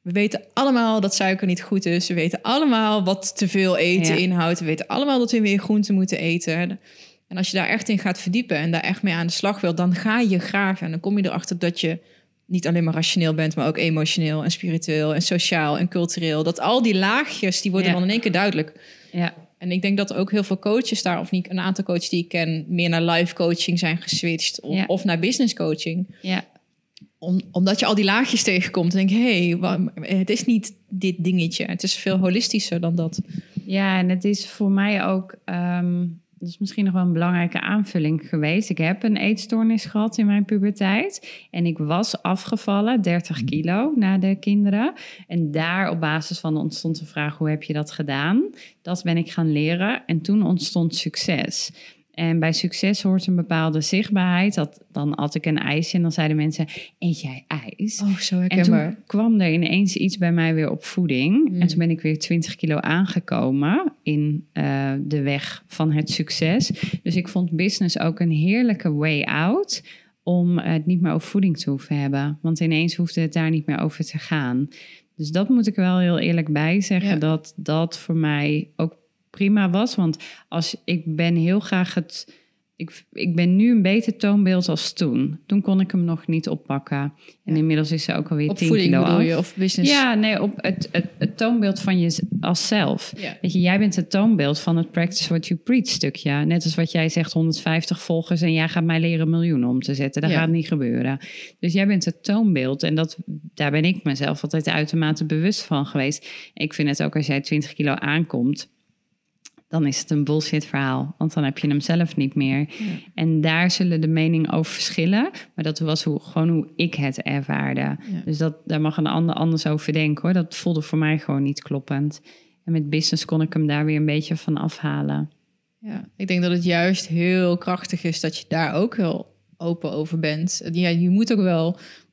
We weten allemaal dat suiker niet goed is. We weten allemaal wat te veel eten Ja. inhoudt. We weten allemaal dat we meer groenten moeten eten. En als je daar echt in gaat verdiepen en daar echt mee aan de slag wilt, dan ga je graven. En dan kom je erachter dat je niet alleen maar rationeel bent, maar ook emotioneel en spiritueel en sociaal en cultureel. Dat al die laagjes, die worden Ja. dan in één keer duidelijk. ja. En ik denk dat ook heel veel coaches daar, of niet een aantal coaches die ik ken, meer naar live coaching zijn geswitcht. Of, Ja. of naar business coaching. ja. Om, omdat je al die laagjes tegenkomt. En denk je, hé, hey, het is niet dit dingetje. Het is veel holistischer dan dat. Ja, en het is voor mij ook, ehm, dat is misschien nog wel een belangrijke aanvulling geweest. Ik heb een eetstoornis gehad in mijn puberteit. En ik was afgevallen, 30 kilo na de kinderen. En daar op basis van ontstond de vraag, hoe heb je dat gedaan? Dat ben ik gaan leren en toen ontstond succes. En bij succes hoort een bepaalde zichtbaarheid. Dat, dan at ik een ijsje en dan zeiden mensen, eet jij ijs? Oh, zo En toen kwam er ineens iets bij mij weer op voeding. Mm. En toen ben ik weer 20 kilo aangekomen in eh, de weg van het succes. Dus ik vond business ook een heerlijke way out om het niet meer over voeding te hoeven hebben. Want ineens hoefde het daar niet meer over te gaan. Dus dat moet ik wel heel eerlijk bij zeggen. Ja. Dat dat voor mij ook prima was. Want als ik ben heel graag het. Ik, ik ben nu een beter toonbeeld als toen. Toen kon ik hem nog niet oppakken. En inmiddels is ze ook alweer Op 10 voeding kilo bedoel af. je, of business? Ja, nee, op het, het, het toonbeeld van je als zelf. Ja. Weet je, jij bent het toonbeeld van het practice what you preach stukje. Net als wat jij zegt, 150 volgers en jij gaat mij leren miljoenen om te zetten. Dat Ja. gaat niet gebeuren. Dus jij bent het toonbeeld en dat, daar ben ik mezelf altijd uitermate bewust van geweest. Ik vind het ook als jij 20 kilo aankomt, dan is het een bullshit verhaal. Want dan heb je hem zelf niet meer. En daar zullen de meningen over verschillen. Maar dat was hoe, gewoon hoe ik het ervaarde. Dus dat, daar mag een ander anders over denken hoor. Dat voelde voor mij gewoon niet kloppend. En met business kon ik hem daar weer een beetje van afhalen. Ja, ik denk dat het juist heel krachtig is dat je daar ook heel open over bent. Ja, je moet ook wel,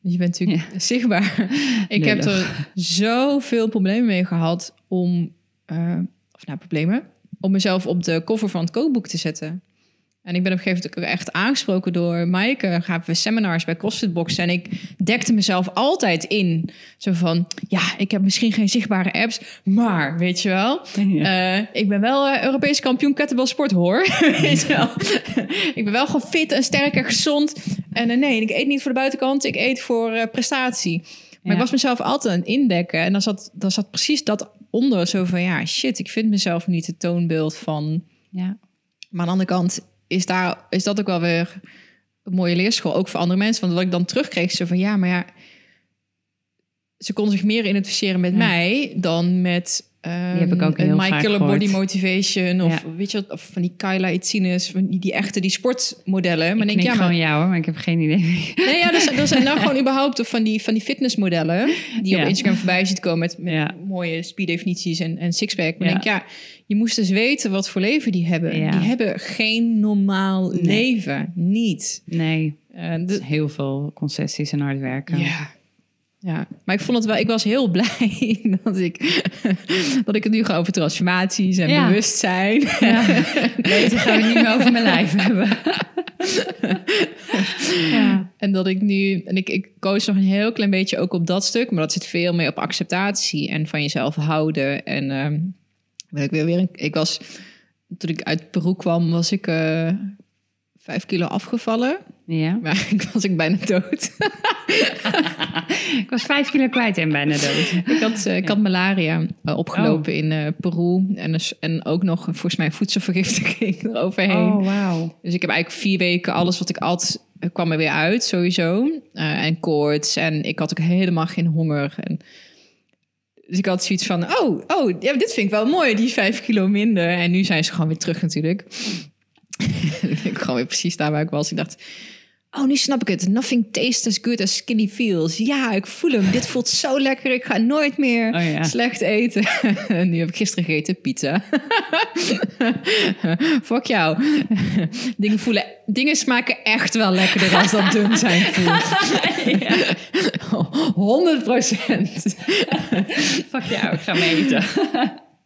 want je bent natuurlijk <laughs> zichtbaar. Ik heb er zoveel problemen mee gehad om, eh, of nou problemen, om mezelf op de cover van het kookboek te zetten. En ik ben op een gegeven moment ook echt aangesproken door Maaike. Gaven we seminars bij CrossFit Box. En ik dekte mezelf altijd in. Zo van, ja, ik heb misschien geen zichtbare apps. Maar, weet je wel. Ja. eh, ik ben wel eh, Europees kampioen kettlebell sport, hoor. <laughs> weet je wel. ik ben wel gewoon fit en sterk en gezond. En eh, nee, ik eet niet voor de buitenkant. Ik eet voor prestatie. Maar Ja. ik was mezelf altijd aan het indekken. En dan zat, dan zat precies dat onder. Zo van, ja, shit, ik vind mezelf niet het toonbeeld van... ja. Maar aan de andere kant is, daar, is dat ook wel weer een mooie leerschool, ook voor andere mensen. Want wat ik dan terugkreeg, zo van ja, maar ja, ze kon zich meer identificeren met Ja. mij dan met ehm, heb ik ook een heel My Killer. Body Motivation of Ja. weet je wat, of van die Kyla Itzinus, van die, die echte die sportmodellen. Maar ik denk ja, maar gewoon jou hoor, maar ik heb geen idee. nee, ja, er zijn, er zijn nou gewoon überhaupt van die, van die fitnessmodellen die Ja. op Instagram voorbij ziet komen met, mooie speeddefinities en, en sixpack. Maar denk ja, je moest dus weten wat voor leven die hebben. Ja. Die hebben geen normaal Nee. leven, niet. Nee, Eh, heel veel concessies en hard werken. ja. Ja, maar ik vond het wel, ik was heel <laughs> blij dat ik, dat ik het nu ga over transformaties en Ja. bewustzijn. Ja. Deze gaan we niet meer over mijn lijf hebben. <laughs> ja. En dat ik nu, en ik, ik coach nog een heel klein beetje ook op dat stuk, maar dat zit veel meer op acceptatie en van jezelf houden. En wil ik weer weer, een, ik was, toen ik uit Peru kwam, was ik eh, vijf kilo afgevallen. ja. Maar <laughs> eigenlijk was ik bijna dood. <laughs> Ik was vijf kilo kwijt en bijna dood. ik had, eh, ik had malaria eh, opgelopen in eh, Peru en, dus, en ook nog volgens mij voedselvergiftiging <laughs> eroverheen. Oh, wauw. Dus ik heb eigenlijk vier weken alles wat ik at, kwam er weer uit, sowieso. En koorts. En ik had ook helemaal geen honger. En dus ik had zoiets van, oh, oh ja, dit vind ik wel mooi, die vijf kilo minder. En nu zijn ze gewoon weer terug natuurlijk. <laughs> ik gewoon weer precies daar waar ik was. Ik dacht, oh, nu snap ik het. Nothing tastes as good as skinny feels. Ja, ik voel hem. Dit voelt zo lekker. Ik ga nooit meer Oh ja. slecht eten. En <laughs> nu heb ik gisteren gegeten pizza. <laughs> Fuck jou. dingen, voelen, dingen smaken echt wel lekkerder als dat dun zijn voelt. 100 procent. Fuck jou, ik ga mee eten.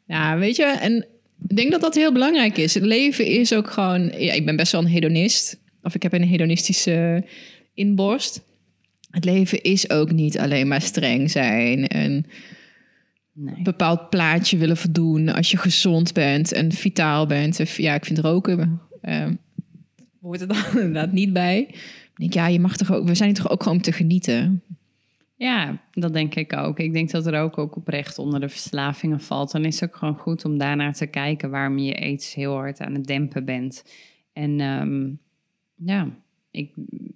Ja, weet je, en ik denk dat dat heel belangrijk is. Het leven is ook gewoon... Ja, ik ben best wel een hedonist. Of ik heb een hedonistische inborst. Het leven is ook niet alleen maar streng zijn en Nee. een bepaald plaatje willen voldoen als je gezond bent en vitaal bent. Of, ja, ik vind roken eh, hoort er dan <laughs> inderdaad niet bij. Ik denk, ja, je mag toch ook, we zijn toch ook gewoon om te genieten. Ja, dat denk ik ook. Ik denk dat er ook, ook oprecht onder de verslavingen valt. Dan is het ook gewoon goed om daarnaar te kijken waarom je iets heel hard aan het dempen bent. En ehm, ja, ik,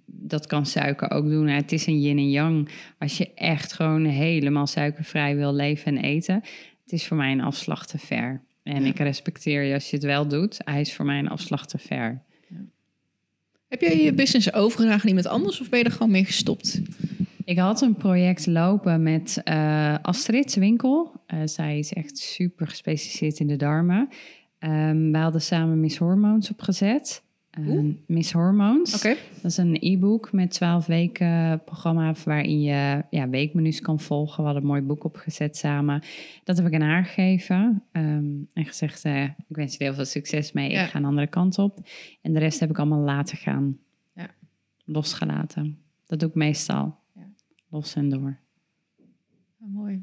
dat kan suiker ook doen. Het is een yin en yang. Als je echt gewoon helemaal suikervrij wil leven en eten, het is voor mij een afslag te ver. En ik respecteer je als je het wel doet. Hij is voor mij een afslag te ver. Heb jij je business overgedragen aan iemand anders of ben je er gewoon mee gestopt? Ik had een project lopen met eh, Astrid Winkel. Eh, zij is echt super gespecialiseerd in de darmen. Ehm we hadden samen Miss Hormones opgezet. Ehm? Miss Hormones. Dat is een e-book met 12 weken programma waarin je ja, weekmenu's kan volgen. We hadden een mooi boek opgezet samen. Dat heb ik aan haar gegeven ehm, en gezegd, eh, ik wens je heel veel succes mee. Ja. Ik ga een andere kant op. En de rest heb ik allemaal laten gaan. Ja. Losgelaten. Dat doe ik meestal. Los en door. Mooi.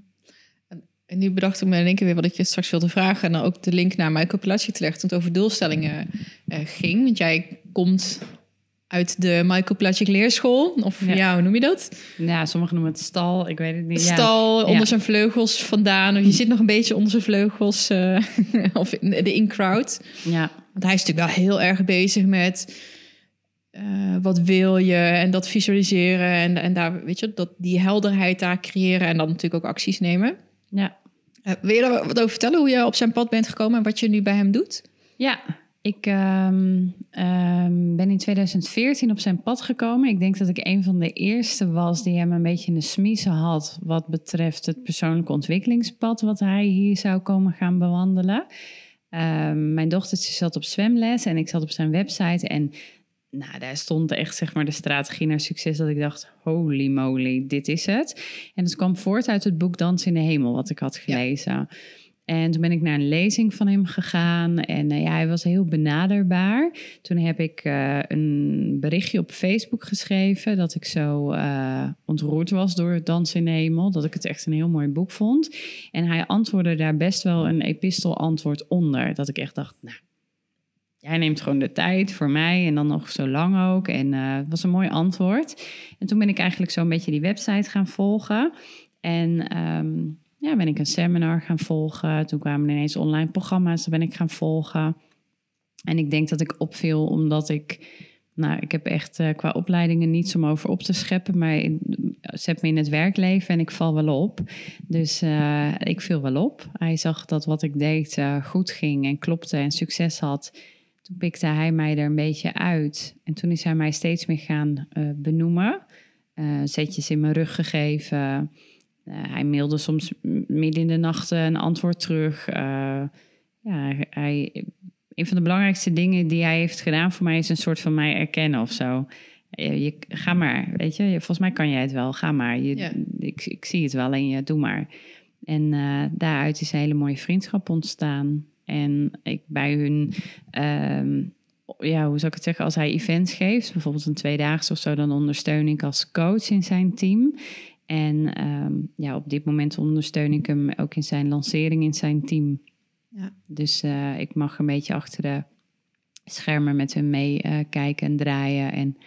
En, en nu bedacht ik me in één keer weer wat ik je straks wilde vragen. En dan ook de link naar mijn compilatie te leggen toen het over doelstellingen eh, ging. Want jij komt uit de Michael Placic leerschool. Of ja. Ja. hoe noem je dat? Ja, sommigen noemen het stal. Ik weet het niet. Ja. Stal onder Ja. zijn vleugels vandaan. Of je zit nog een beetje onder zijn vleugels. eh, <laughs> of in de in-crowd. Ja, Want hij is natuurlijk wel heel erg bezig met... eh, wat wil je en dat visualiseren en, en daar, weet je, dat, die helderheid daar creëren en dan natuurlijk ook acties nemen. ja. Eh, wil je daar wat over vertellen? Hoe je op zijn pad bent gekomen en wat je nu bij hem doet? Ja, ik ehm, ehm, ben in 2014 op zijn pad gekomen. Ik denk dat ik een van de eerste was die hem een beetje in de smiezen had... wat betreft het persoonlijke ontwikkelingspad... wat hij hier zou komen gaan bewandelen. Ehm, mijn dochtertje zat op zwemles en ik zat op zijn website... en nou, daar stond echt zeg maar de strategie naar succes... dat ik dacht, holy moly, dit is het. En het kwam voort uit het boek Dans in de Hemel... wat ik had gelezen... En toen ben ik naar een lezing van hem gegaan. En eh, ja, hij was heel benaderbaar. Toen heb ik eh, een berichtje op Facebook geschreven dat ik zo eh, ontroerd was door het Dansen in de Hemel. Dat ik het echt een heel mooi boek vond. En hij antwoordde daar best wel een epistelantwoord onder. Dat ik echt dacht, nou, jij neemt gewoon de tijd voor mij en dan nog zo lang ook. En het was een mooi antwoord. En toen ben ik eigenlijk zo een beetje die website gaan volgen. En ehm, ja, ben ik een seminar gaan volgen. Toen kwamen ineens online programma's, daar ben ik gaan volgen. En ik denk dat ik opviel omdat ik, nou, ik heb echt uh, qua opleidingen niets om over op te scheppen, maar ik, zet me in het werkleven en ik val wel op. Dus ik viel wel op. Hij zag dat wat ik deed goed ging en klopte en succes had. Toen pikte hij mij er een beetje uit. En toen is hij mij steeds meer gaan benoemen. zetjes in mijn rug gegeven. Uh, hij mailde soms midden in de nacht een antwoord terug. Uh, ja, hij, een van de belangrijkste dingen die hij heeft gedaan voor mij is een soort van mij erkennen of zo. Je, je ga maar, weet je, volgens mij kan jij het wel, ga maar. Je, ja. ik, ik zie het wel en je doe maar. En uh, daaruit is een hele mooie vriendschap ontstaan. En ik bij hun, um, ja, hoe zou ik het zeggen, als hij events geeft, bijvoorbeeld een tweedaagse of zo, dan ondersteun ik als coach in zijn team. En um, ja, op dit moment ondersteun ik hem ook in zijn lancering in zijn team. Ja. Dus uh, ik mag een beetje achter de schermen met hem mee uh, kijken en draaien. En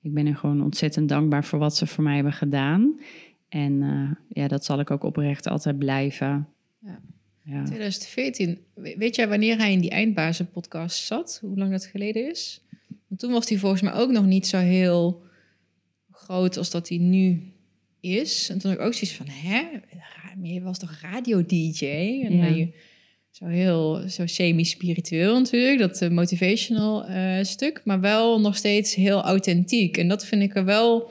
ik ben er gewoon ontzettend dankbaar voor wat ze voor mij hebben gedaan. En uh, ja, dat zal ik ook oprecht altijd blijven. Ja. Ja. 2014, weet jij wanneer hij in die eindbazen podcast zat? Hoe lang dat geleden is? Want toen was hij volgens mij ook nog niet zo heel groot als dat hij nu is. En toen had ik ook zoiets van, hè, je was toch radio-dj? En ja. je zo heel, zo semi-spiritueel natuurlijk, dat uh, motivational uh, stuk, maar wel nog steeds heel authentiek. En dat vind ik er wel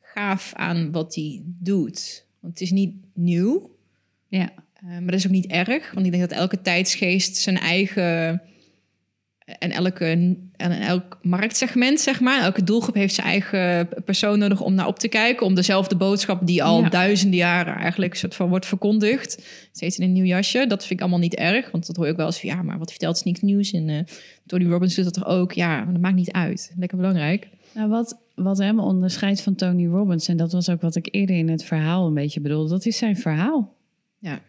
gaaf aan wat hij doet. Want het is niet nieuw, ja. Uh, maar dat is ook niet erg, want ik denk dat elke tijdsgeest zijn eigen en elke en elk marktsegment, zeg maar, elke doelgroep heeft zijn eigen persoon nodig om naar op te kijken. Om dezelfde boodschap die al ja. duizenden jaren eigenlijk soort van wordt verkondigd. Steeds in een nieuw jasje. Dat vind ik allemaal niet erg. Want dat hoor ik wel eens van ja, maar wat vertelt Sneak Nieuws? En uh, Tony Robbins doet dat toch ook? Ja, maar dat maakt niet uit. Lekker belangrijk. Nou, wat, wat hem onderscheidt van Tony Robbins, en dat was ook wat ik eerder in het verhaal een beetje bedoelde, dat is zijn verhaal. Ja.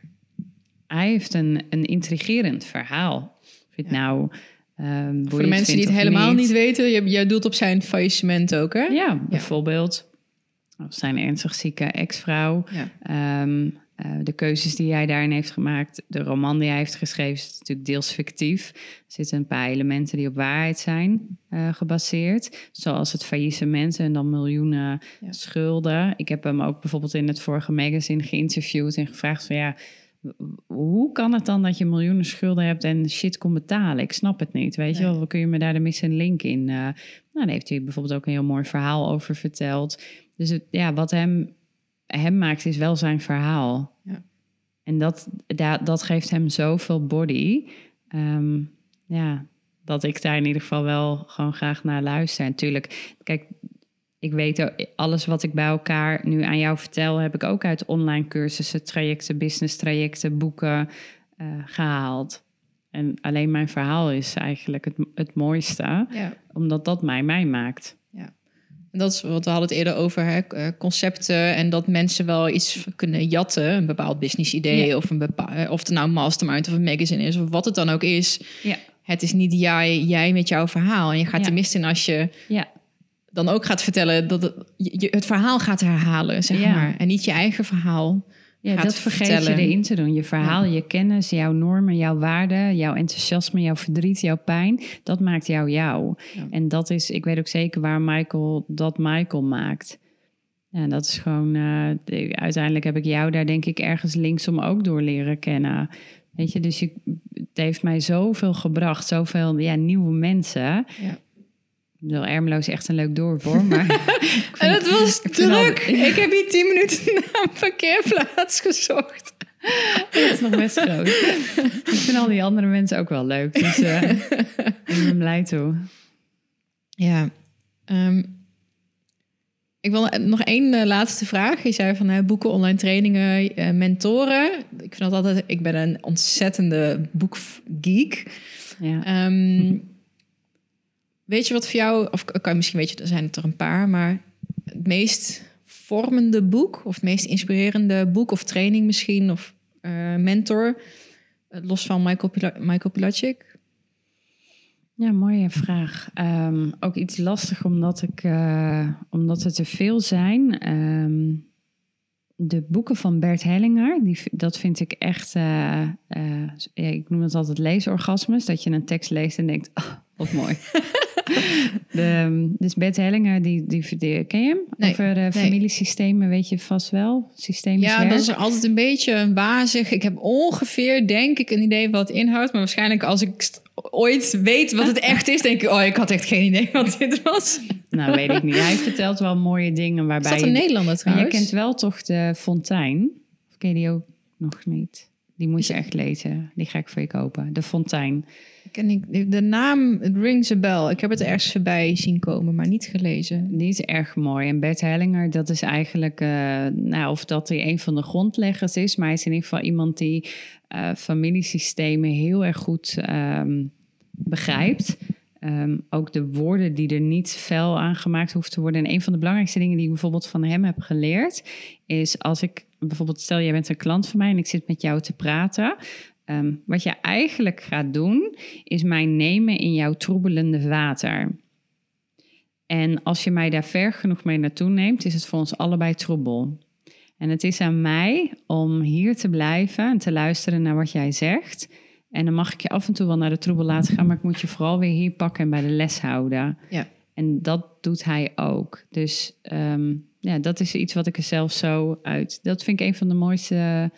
Hij heeft een, een intrigerend verhaal. Of het ja. nou Um, Voor de mensen die het helemaal niet, niet weten, je, jij doelt op zijn faillissement ook, hè? Ja, bijvoorbeeld of zijn ernstig zieke ex-vrouw. Ja. Um, uh, de keuzes die hij daarin heeft gemaakt, de roman die hij heeft geschreven, is natuurlijk deels fictief. Er zitten een paar elementen die op waarheid zijn uh, gebaseerd. Zoals het faillissement en dan miljoenen ja. schulden. Ik heb hem ook bijvoorbeeld in het vorige magazine geïnterviewd en gevraagd van ja hoe kan het dan dat je miljoenen schulden hebt en shit kon betalen? Ik snap het niet. Weet nee. je wel, kun je me daar de missing link in? Uh, nou, daar heeft hij bijvoorbeeld ook een heel mooi verhaal over verteld. Dus het, ja, wat hem, hem maakt, is wel zijn verhaal. Ja. En dat, dat, dat geeft hem zoveel body. Um, ja, dat ik daar in ieder geval wel gewoon graag naar luister. En natuurlijk, kijk, ik weet alles wat ik bij elkaar nu aan jou vertel, heb ik ook uit online cursussen, trajecten, business trajecten, boeken uh, gehaald. En alleen mijn verhaal is eigenlijk het, het mooiste, ja. omdat dat mij mij maakt. Ja. En dat is wat we hadden het eerder over, hè? Eh, concepten en dat mensen wel iets kunnen jatten, een bepaald business idee ja. of, een bepaal, of het nou een mastermind of een magazine is of wat het dan ook is. Ja. Het is niet jij, jij met jouw verhaal en je gaat ja. er mis in als je ja dan ook gaat vertellen dat het, je, het verhaal gaat herhalen, zeg ja. maar. En niet je eigen verhaal. Ja, dat vergeet vertellen. je erin te doen. Je verhaal, ja. je kennis, jouw normen, jouw waarden, jouw enthousiasme, jouw verdriet, jouw pijn. Dat maakt jou jou. Ja. En dat is, ik weet ook zeker waar Michael dat Michael maakt. En dat is gewoon, uh, uiteindelijk heb ik jou daar denk ik ergens linksom ook door leren kennen. Weet je, dus je, het heeft mij zoveel gebracht, zoveel ja, nieuwe mensen. Ja. Bedoel, Ermelo is echt een leuk dorp hoor. Maar <laughs> en het was ik druk. Al... Ik heb hier tien minuten <laughs> naar een parkeerplaats gezocht. Dat is nog best groot. ik vind al die andere mensen ook wel leuk. Dus uh, <laughs> ik ben blij toe. Ja. Um, Ik wil nog één eh, laatste vraag. Je zei van hè, boeken, online trainingen, eh, mentoren. Ik vind dat altijd. Ik ben een ontzettende boekgeek. Ja. Ehm, weet je wat voor jou, of kan je misschien weet je, er zijn het er een paar, maar het meest vormende boek of het meest inspirerende boek of training misschien of eh, mentor, eh, los van Michael, Pila Michael Pilacic? Ja, mooie vraag. Ehm, ook iets lastig omdat, ik, uh, omdat er te veel zijn. Ehm, de boeken van Bert Hellinger, die, dat vind ik echt, uh, uh, ja, ik noem het altijd leesorgasmes. Dat je een tekst leest en denkt, oh, wat mooi. <laughs> de, dus Bert Hellinger, die, die, die ken je hem? Nee, Over uh, familiesystemen weet je vast wel. Systemisch Ja, werk. dat is altijd een beetje wazig. Ik heb ongeveer, denk ik, een idee wat het inhoudt. Maar waarschijnlijk als ik ooit weet wat het echt is, denk ik... oh, ik had echt geen idee wat dit was. Nou, weet ik niet. Hij vertelt wel mooie dingen Is waarbij dat een je... Nederlander trouwens? je kent wel toch de Fontein? Of ken je die ook nog niet? Die moet je echt lezen. Die ga ik voor je kopen. De Fontein. Ken ik, de naam, het rings a bell. Ik heb het ergens voorbij zien komen, maar niet gelezen. Die is erg mooi. En Bert Hellinger, dat is eigenlijk, eh, nou, of dat hij een van de grondleggers is, maar hij is in ieder geval iemand die eh, familiesystemen heel erg goed ehm, begrijpt. Ehm, ook de woorden die er niet fel aan gemaakt hoeven te worden. En een van de belangrijkste dingen die ik bijvoorbeeld van hem heb geleerd, is als ik bijvoorbeeld, stel jij bent een klant van mij en ik zit met jou te praten. Ehm, wat je eigenlijk gaat doen, is mij nemen in jouw troebelende water. En als je mij daar ver genoeg mee naartoe neemt, is het voor ons allebei troebel. En het is aan mij om hier te blijven en te luisteren naar wat jij zegt. En dan mag ik je af en toe wel naar de troebel laten gaan, maar ik moet je vooral weer hier pakken en bij de les houden. Ja. En dat doet hij ook. Dus ehm, ja, dat is iets wat ik er zelf zo uit. Dat vind ik een van de mooiste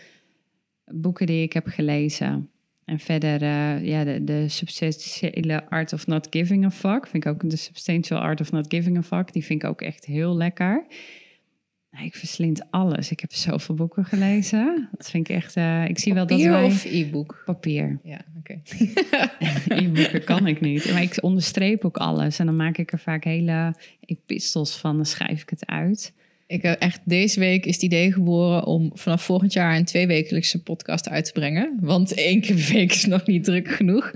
boeken die ik heb gelezen. En verder, eh, ja, de, de substantiële art of not giving a fuck. Vind ik ook de substantial art of not giving a fuck. Die vind ik ook echt heel lekker. Nou, Ik verslind alles. Ik heb zoveel boeken gelezen. <laughs> Dat vind ik echt. eh, ik zie wel dat wij of e-book? papier. Ja, oké. <laughs> E-boeken kan ik niet. Maar ik onderstreep ook alles. En dan maak ik er vaak hele epistels van. Dan schrijf ik het uit. Ik heb echt deze week is het idee geboren om vanaf volgend jaar een tweewekelijkse podcast uit te brengen. Want één keer per week is nog niet druk genoeg.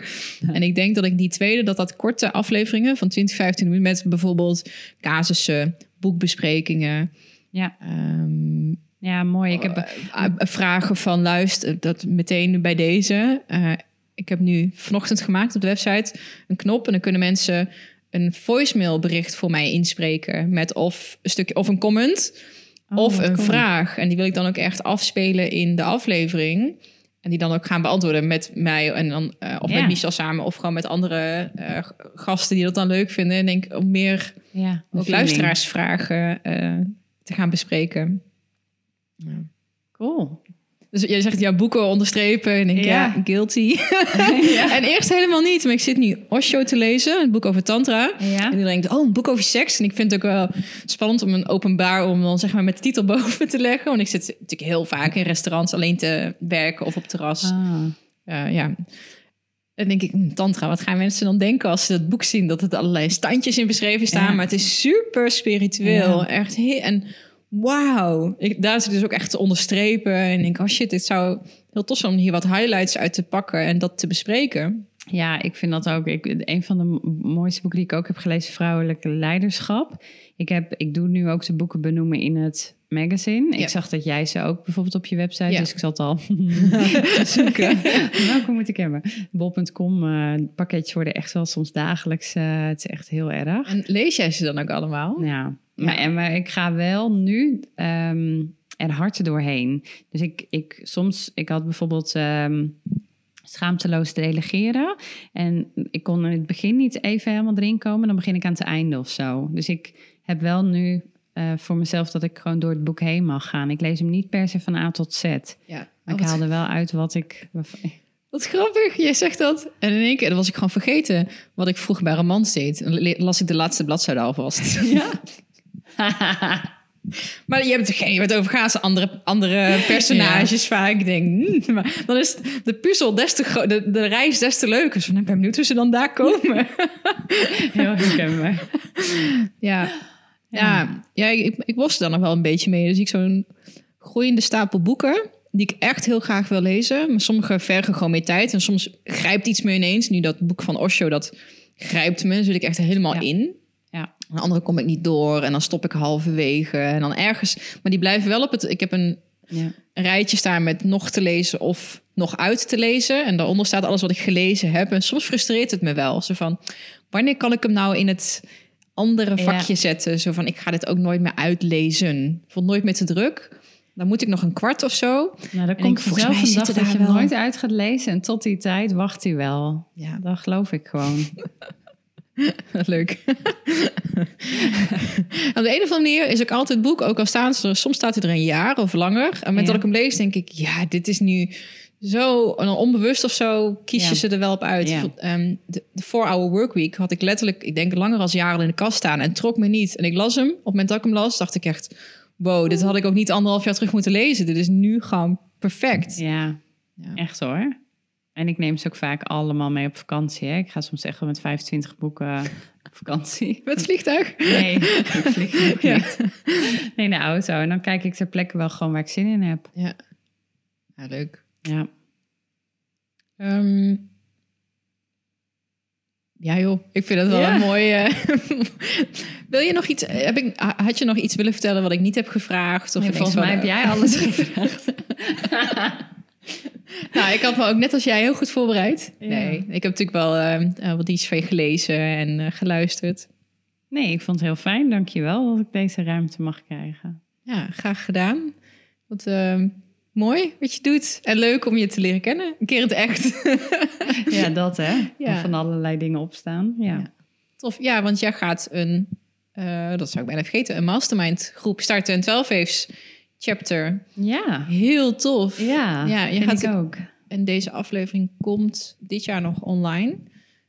En ik denk dat ik die tweede, dat dat korte afleveringen van 20, 15 minuten met bijvoorbeeld casussen, boekbesprekingen, Ja, ehm, ja mooi. Ik heb, eh, eh, vragen van luister, dat meteen bij deze. Eh, ik heb nu vanochtend gemaakt op de website een knop en dan kunnen mensen een voicemail bericht voor mij inspreken met of een stukje of een comment Oh, of een cool. vraag. En die wil ik dan ook echt afspelen in de aflevering. En die dan ook gaan beantwoorden met mij en dan eh, of Ja. met Michel samen of gewoon met andere eh, gasten die dat dan leuk vinden. En denk om meer ja, ook luisteraarsvragen eh, te gaan bespreken. Cool. Dus jij zegt jouw boeken onderstrepen en ik ja, Ja. guilty. <laughs> En eerst helemaal niet, maar ik zit nu Osho te lezen, een boek over tantra. Ja. En dan denk ik, oh, een boek over seks. En ik vind het ook wel spannend om een openbaar om dan zeg maar met de titel <laughs> boven te leggen. Want ik zit natuurlijk heel vaak in restaurants alleen te werken of op terras. Ah. Eh, ja. En denk ik, hm, tantra, wat gaan mensen dan denken als ze het boek zien? Dat het allerlei standjes in beschreven staan. Ja. Maar het is super spiritueel. Ja. Echt heel... En wauw. Daar zit dus ook echt te onderstrepen. En denk, oh shit, dit zou heel tof zijn om hier wat highlights uit te pakken en dat te bespreken. Ja, ik vind dat ook. Ik, een van de mooiste boeken die ik ook heb gelezen, Vrouwelijke Leiderschap. Ik, heb, ik doe nu ook de boeken benoemen in het magazine. Ja. Ik zag dat jij ze ook bijvoorbeeld op je website, Ja. dus ik zat al <laughs> zoeken. Welke moet ik hebben? Bol.com eh, pakketjes worden echt wel soms dagelijks. eh, het is echt heel erg. En lees jij ze dan ook allemaal? Ja, maar, ik ga wel nu ehm, er hard doorheen. Dus ik, ik soms, ik had bijvoorbeeld ehm, schaamteloos delegeren. En ik kon in het begin niet even helemaal erin komen. Dan begin ik aan het einde of zo. Dus ik heb wel nu eh, voor mezelf dat ik gewoon door het boek heen mag gaan. Ik lees hem niet per se van A tot Z. Ja. Maar Oh, ik wat, haal er wel uit wat ik... wat grappig, jij zegt dat. En in één keer, dan was ik gewoon vergeten wat ik vroeg bij Romans deed. Las ik de laatste bladzijde alvast. Ja. <laughs> <laughs> Maar je hebt er geen wat over gaan ze andere, andere <laughs> personages vaak. Ik denk, hmm, maar dan is de puzzel des te groot, de, de reis des te leuker. Dus van, ik ben benieuwd hoe ze dan daar komen. <laughs> Heel herkenbaar. ja. Ja, ja ik, ik worstel daar nog wel een beetje mee. Dus ik zo'n groeiende stapel boeken die ik echt heel graag wil lezen. Maar sommige vergen gewoon meer tijd. En soms grijpt iets me ineens. Nu dat boek van Osho, dat grijpt me. Zit ik echt helemaal Ja. in. Ja. En de andere kom ik niet door. En dan stop ik halverwege. En dan ergens... Maar die blijven wel op het... Ik heb een Ja. een rijtje staan met nog te lezen of nog uit te lezen. En daaronder staat alles wat ik gelezen heb. En soms frustreert het me wel. Zo van, wanneer kan ik hem nou in het andere Ja. vakje zetten? Zo van, ik ga dit ook nooit meer uitlezen. Vond nooit meer te druk. Dan moet ik nog een kwart of zo. Nou, dan ik, komt volgens vanzelf mij een dag dat je hem nooit uit gaat lezen. En tot die tijd wacht hij wel. Ja, Dat geloof ik gewoon. <laughs> <laughs> leuk. <laughs> Op de een of andere manier is ook altijd het boek, ook al staan ze soms staat hij er een jaar of langer. En met Ja. dat ik hem lees, denk ik, ja, dit is nu zo onbewust of zo, kies je Ja. ze er wel op uit. Ja. Ehm, de, de 4-hour workweek had ik letterlijk, ik denk langer als jaren in de kast staan en trok me niet. En ik las hem. Op het moment dat ik hem las, dacht ik echt, wow, dit had ik ook niet anderhalf jaar terug moeten lezen. Dit is nu gewoon perfect. Ja, Ja. echt hoor. En ik neem ze ook vaak allemaal mee op vakantie. Hè. Ik ga soms echt wel met 25 boeken op vakantie. <laughs> Met vliegtuig? Nee, <laughs> ik vlieg Ja. niet. Nee, in de auto. En dan kijk ik ter plekke wel gewoon waar ik zin in heb. Ja. ja, leuk. Ja. Ehm, ja joh, ik vind het wel Ja. een mooi... eh, <laughs> Wil je nog iets... Heb ik, had je nog iets willen vertellen wat ik niet heb gevraagd? Of Nee, volgens mij heb jij alles gevraagd. <laughs> Nou, ik had me ook net als jij heel goed voorbereid. Ja. Nee, ik heb natuurlijk wel eh, eh, wat iets van je gelezen en eh, geluisterd. Nee, ik vond het heel fijn. Dankjewel dat ik deze ruimte mag krijgen. Ja, graag gedaan. Wat ehm, mooi wat je doet. En leuk om je te leren kennen. Een keer in het echt. <laughs> Ja, dat hè. <laughs> Ja. Van allerlei dingen opstaan. Ja. Ja. Tof. Ja, want jij gaat een, eh, dat zou ik bijna vergeten, een mastermind groep starten. Een 12 waves chapter. Ja. Heel tof. Ja, Ja, je gaat- ik ook. En deze aflevering komt dit jaar nog online.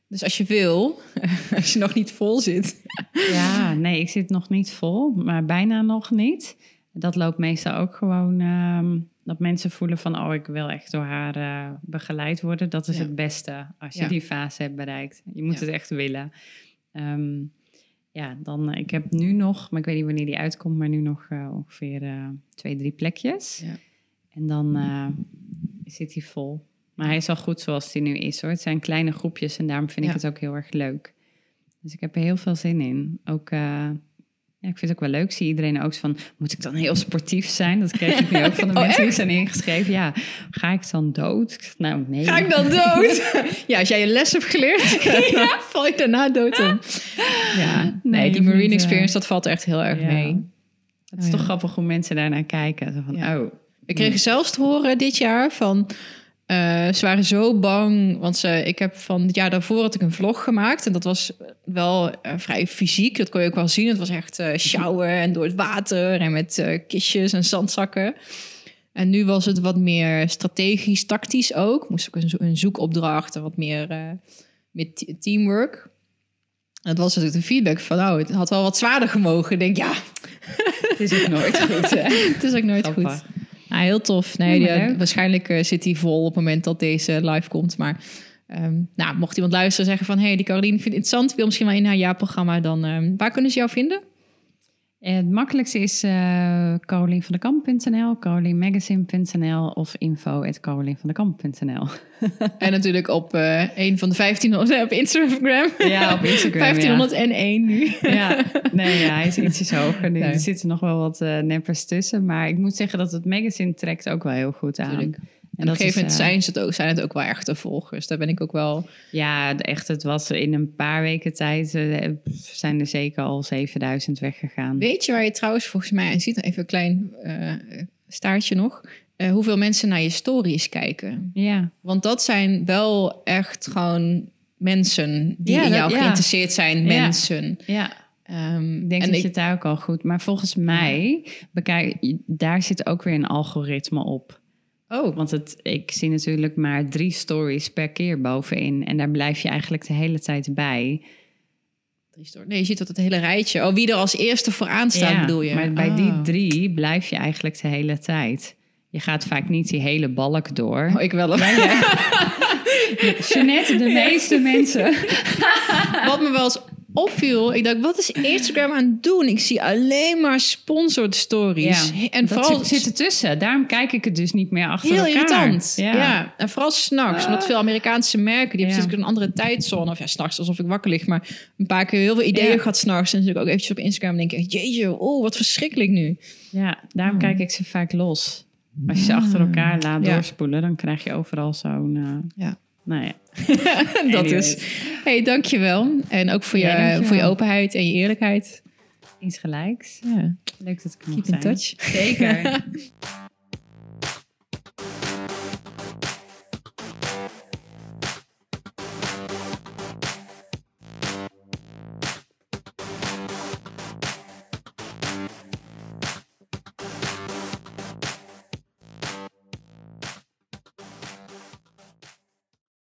Dus als je wil, <laughs> als je nog niet vol zit. <laughs> Ja, nee, ik zit nog niet vol, maar bijna nog niet. Dat loopt meestal ook gewoon ehm, dat mensen voelen van... oh, ik wil echt door haar eh, begeleid worden. Dat is Ja. het beste als je Ja. die fase hebt bereikt. Je moet Ja. het echt willen. Ehm, ja, dan, eh, ik heb nu nog, maar ik weet niet wanneer die uitkomt... maar nu nog eh, ongeveer eh, twee, drie plekjes. Ja. En dan eh, zit hij vol. Maar hij is al goed zoals hij nu is, hoor. Het zijn kleine groepjes en daarom vind Ja. ik het ook heel erg leuk. Dus ik heb er heel veel zin in. Ook, ja, ik vind het ook wel leuk. Ik Zie iedereen ook van, moet ik dan heel sportief zijn? Dat kreeg ik nu <laughs> ook van de Oh, mensen die zijn ingeschreven. Ja, ga ik dan dood? Nou, nee. Ga ik dan dood? <laughs> ja, als jij je les hebt geleerd, <laughs> val je daarna dood om. Ja, nee, Nee, die marine eh, experience, dat valt echt heel erg Ja. mee. Het is Oh, toch grappig hoe mensen daarnaar kijken. Zo van, oh, We kregen zelfs te horen dit jaar van... eh, ze waren zo bang, want ze, ik heb van het jaar daarvoor had ik een vlog gemaakt. En dat was wel eh, vrij fysiek, dat kon je ook wel zien. Het was echt eh sjouwen en door het water en met kistjes en zandzakken. En nu was het wat meer strategisch, tactisch ook. Moest ook een, zo- een zoekopdracht en wat meer met te- teamwork. En dat was natuurlijk de feedback van, nou, het had wel wat zwaarder gemogen. Ik denk, ja, <laughs> het is ook nooit goed, hè? <laughs> het is ook nooit goed. Heel tof. Nee, Ja, die- leuk. waarschijnlijk eh, zit hij vol op het moment dat deze live komt. Maar ehm, nou, mocht iemand luisteren en zeggen van... hey, die Caroline vind ik interessant, wil misschien wel in haar jaarprogramma... dan ehm, waar kunnen ze jou vinden? Eh, Het makkelijkste is uh, carolienvandekamp.nl, carolinemagazine.nl of info.carolienvandekamp.nl. en natuurlijk op eh, een van de 1500 op Instagram. Ja, op Instagram, 1501 nu. Ja, nee, ja, hij is ietsjes hoger nu. Nee. Er zitten nog wel wat eh, neppers tussen. Maar ik moet zeggen dat het magazine trekt ook wel heel goed aan. En op een gegeven moment is, eh, zijn, ze het ook, zijn het ook wel echte volgers. Daar ben ik ook wel... Ja, echt, het was in een paar weken tijd... eh, zijn er zeker al 7000 weggegaan. Weet je waar je trouwens volgens mij... en ziet even een klein eh, staartje nog... eh, hoeveel mensen naar je stories kijken. Ja, Want dat zijn wel echt gewoon mensen die Ja, in dat- jou ja. geïnteresseerd zijn. Ja. Mensen. ja. Ehm, Ik denk en dat ik- je het daar ook al goed... Maar volgens mij, bekijk, daar zit ook weer een algoritme op. Oh, Want het, ik zie natuurlijk maar drie stories per keer bovenin. En daar blijf je eigenlijk de hele tijd bij. drie stories. Nee, je ziet dat het hele rijtje. Oh, wie er als eerste vooraan staat, bedoel je? Maar bij Oh. die drie blijf je eigenlijk de hele tijd. Je gaat vaak niet die hele balk door. Oh, ik wel. <laughs> Jeanette, de meeste mensen. Wat me wel eens opviel, ik dacht, wat is Instagram aan het doen? Ik zie alleen maar sponsored stories. Ja, en vooral zit, zit ertussen. Daarom kijk ik het dus niet meer achter heel elkaar. irritant. Ja. Ja. en vooral s'nachts. Omdat veel Amerikaanse merken, die hebben een andere tijdzone. Of ja, s'nachts alsof ik wakker lig. Maar een paar keer heel veel ideeën gehad s'nachts. En natuurlijk ook eventjes op Instagram en denk ik, jeetje, oh, wat verschrikkelijk nu. Ja, daarom kijk ik ze vaak los. Als je ze achter elkaar laat doorspoelen, dan krijg je overal zo'n... eh, Ja. Nou ja. <laughs> dat is. hey, dankjewel. En ook voor, Ja, je, dankjewel. voor je openheid en je eerlijkheid. Iets gelijks. Ja. Leuk dat ik er Keep in zijn. touch. Zeker. <laughs>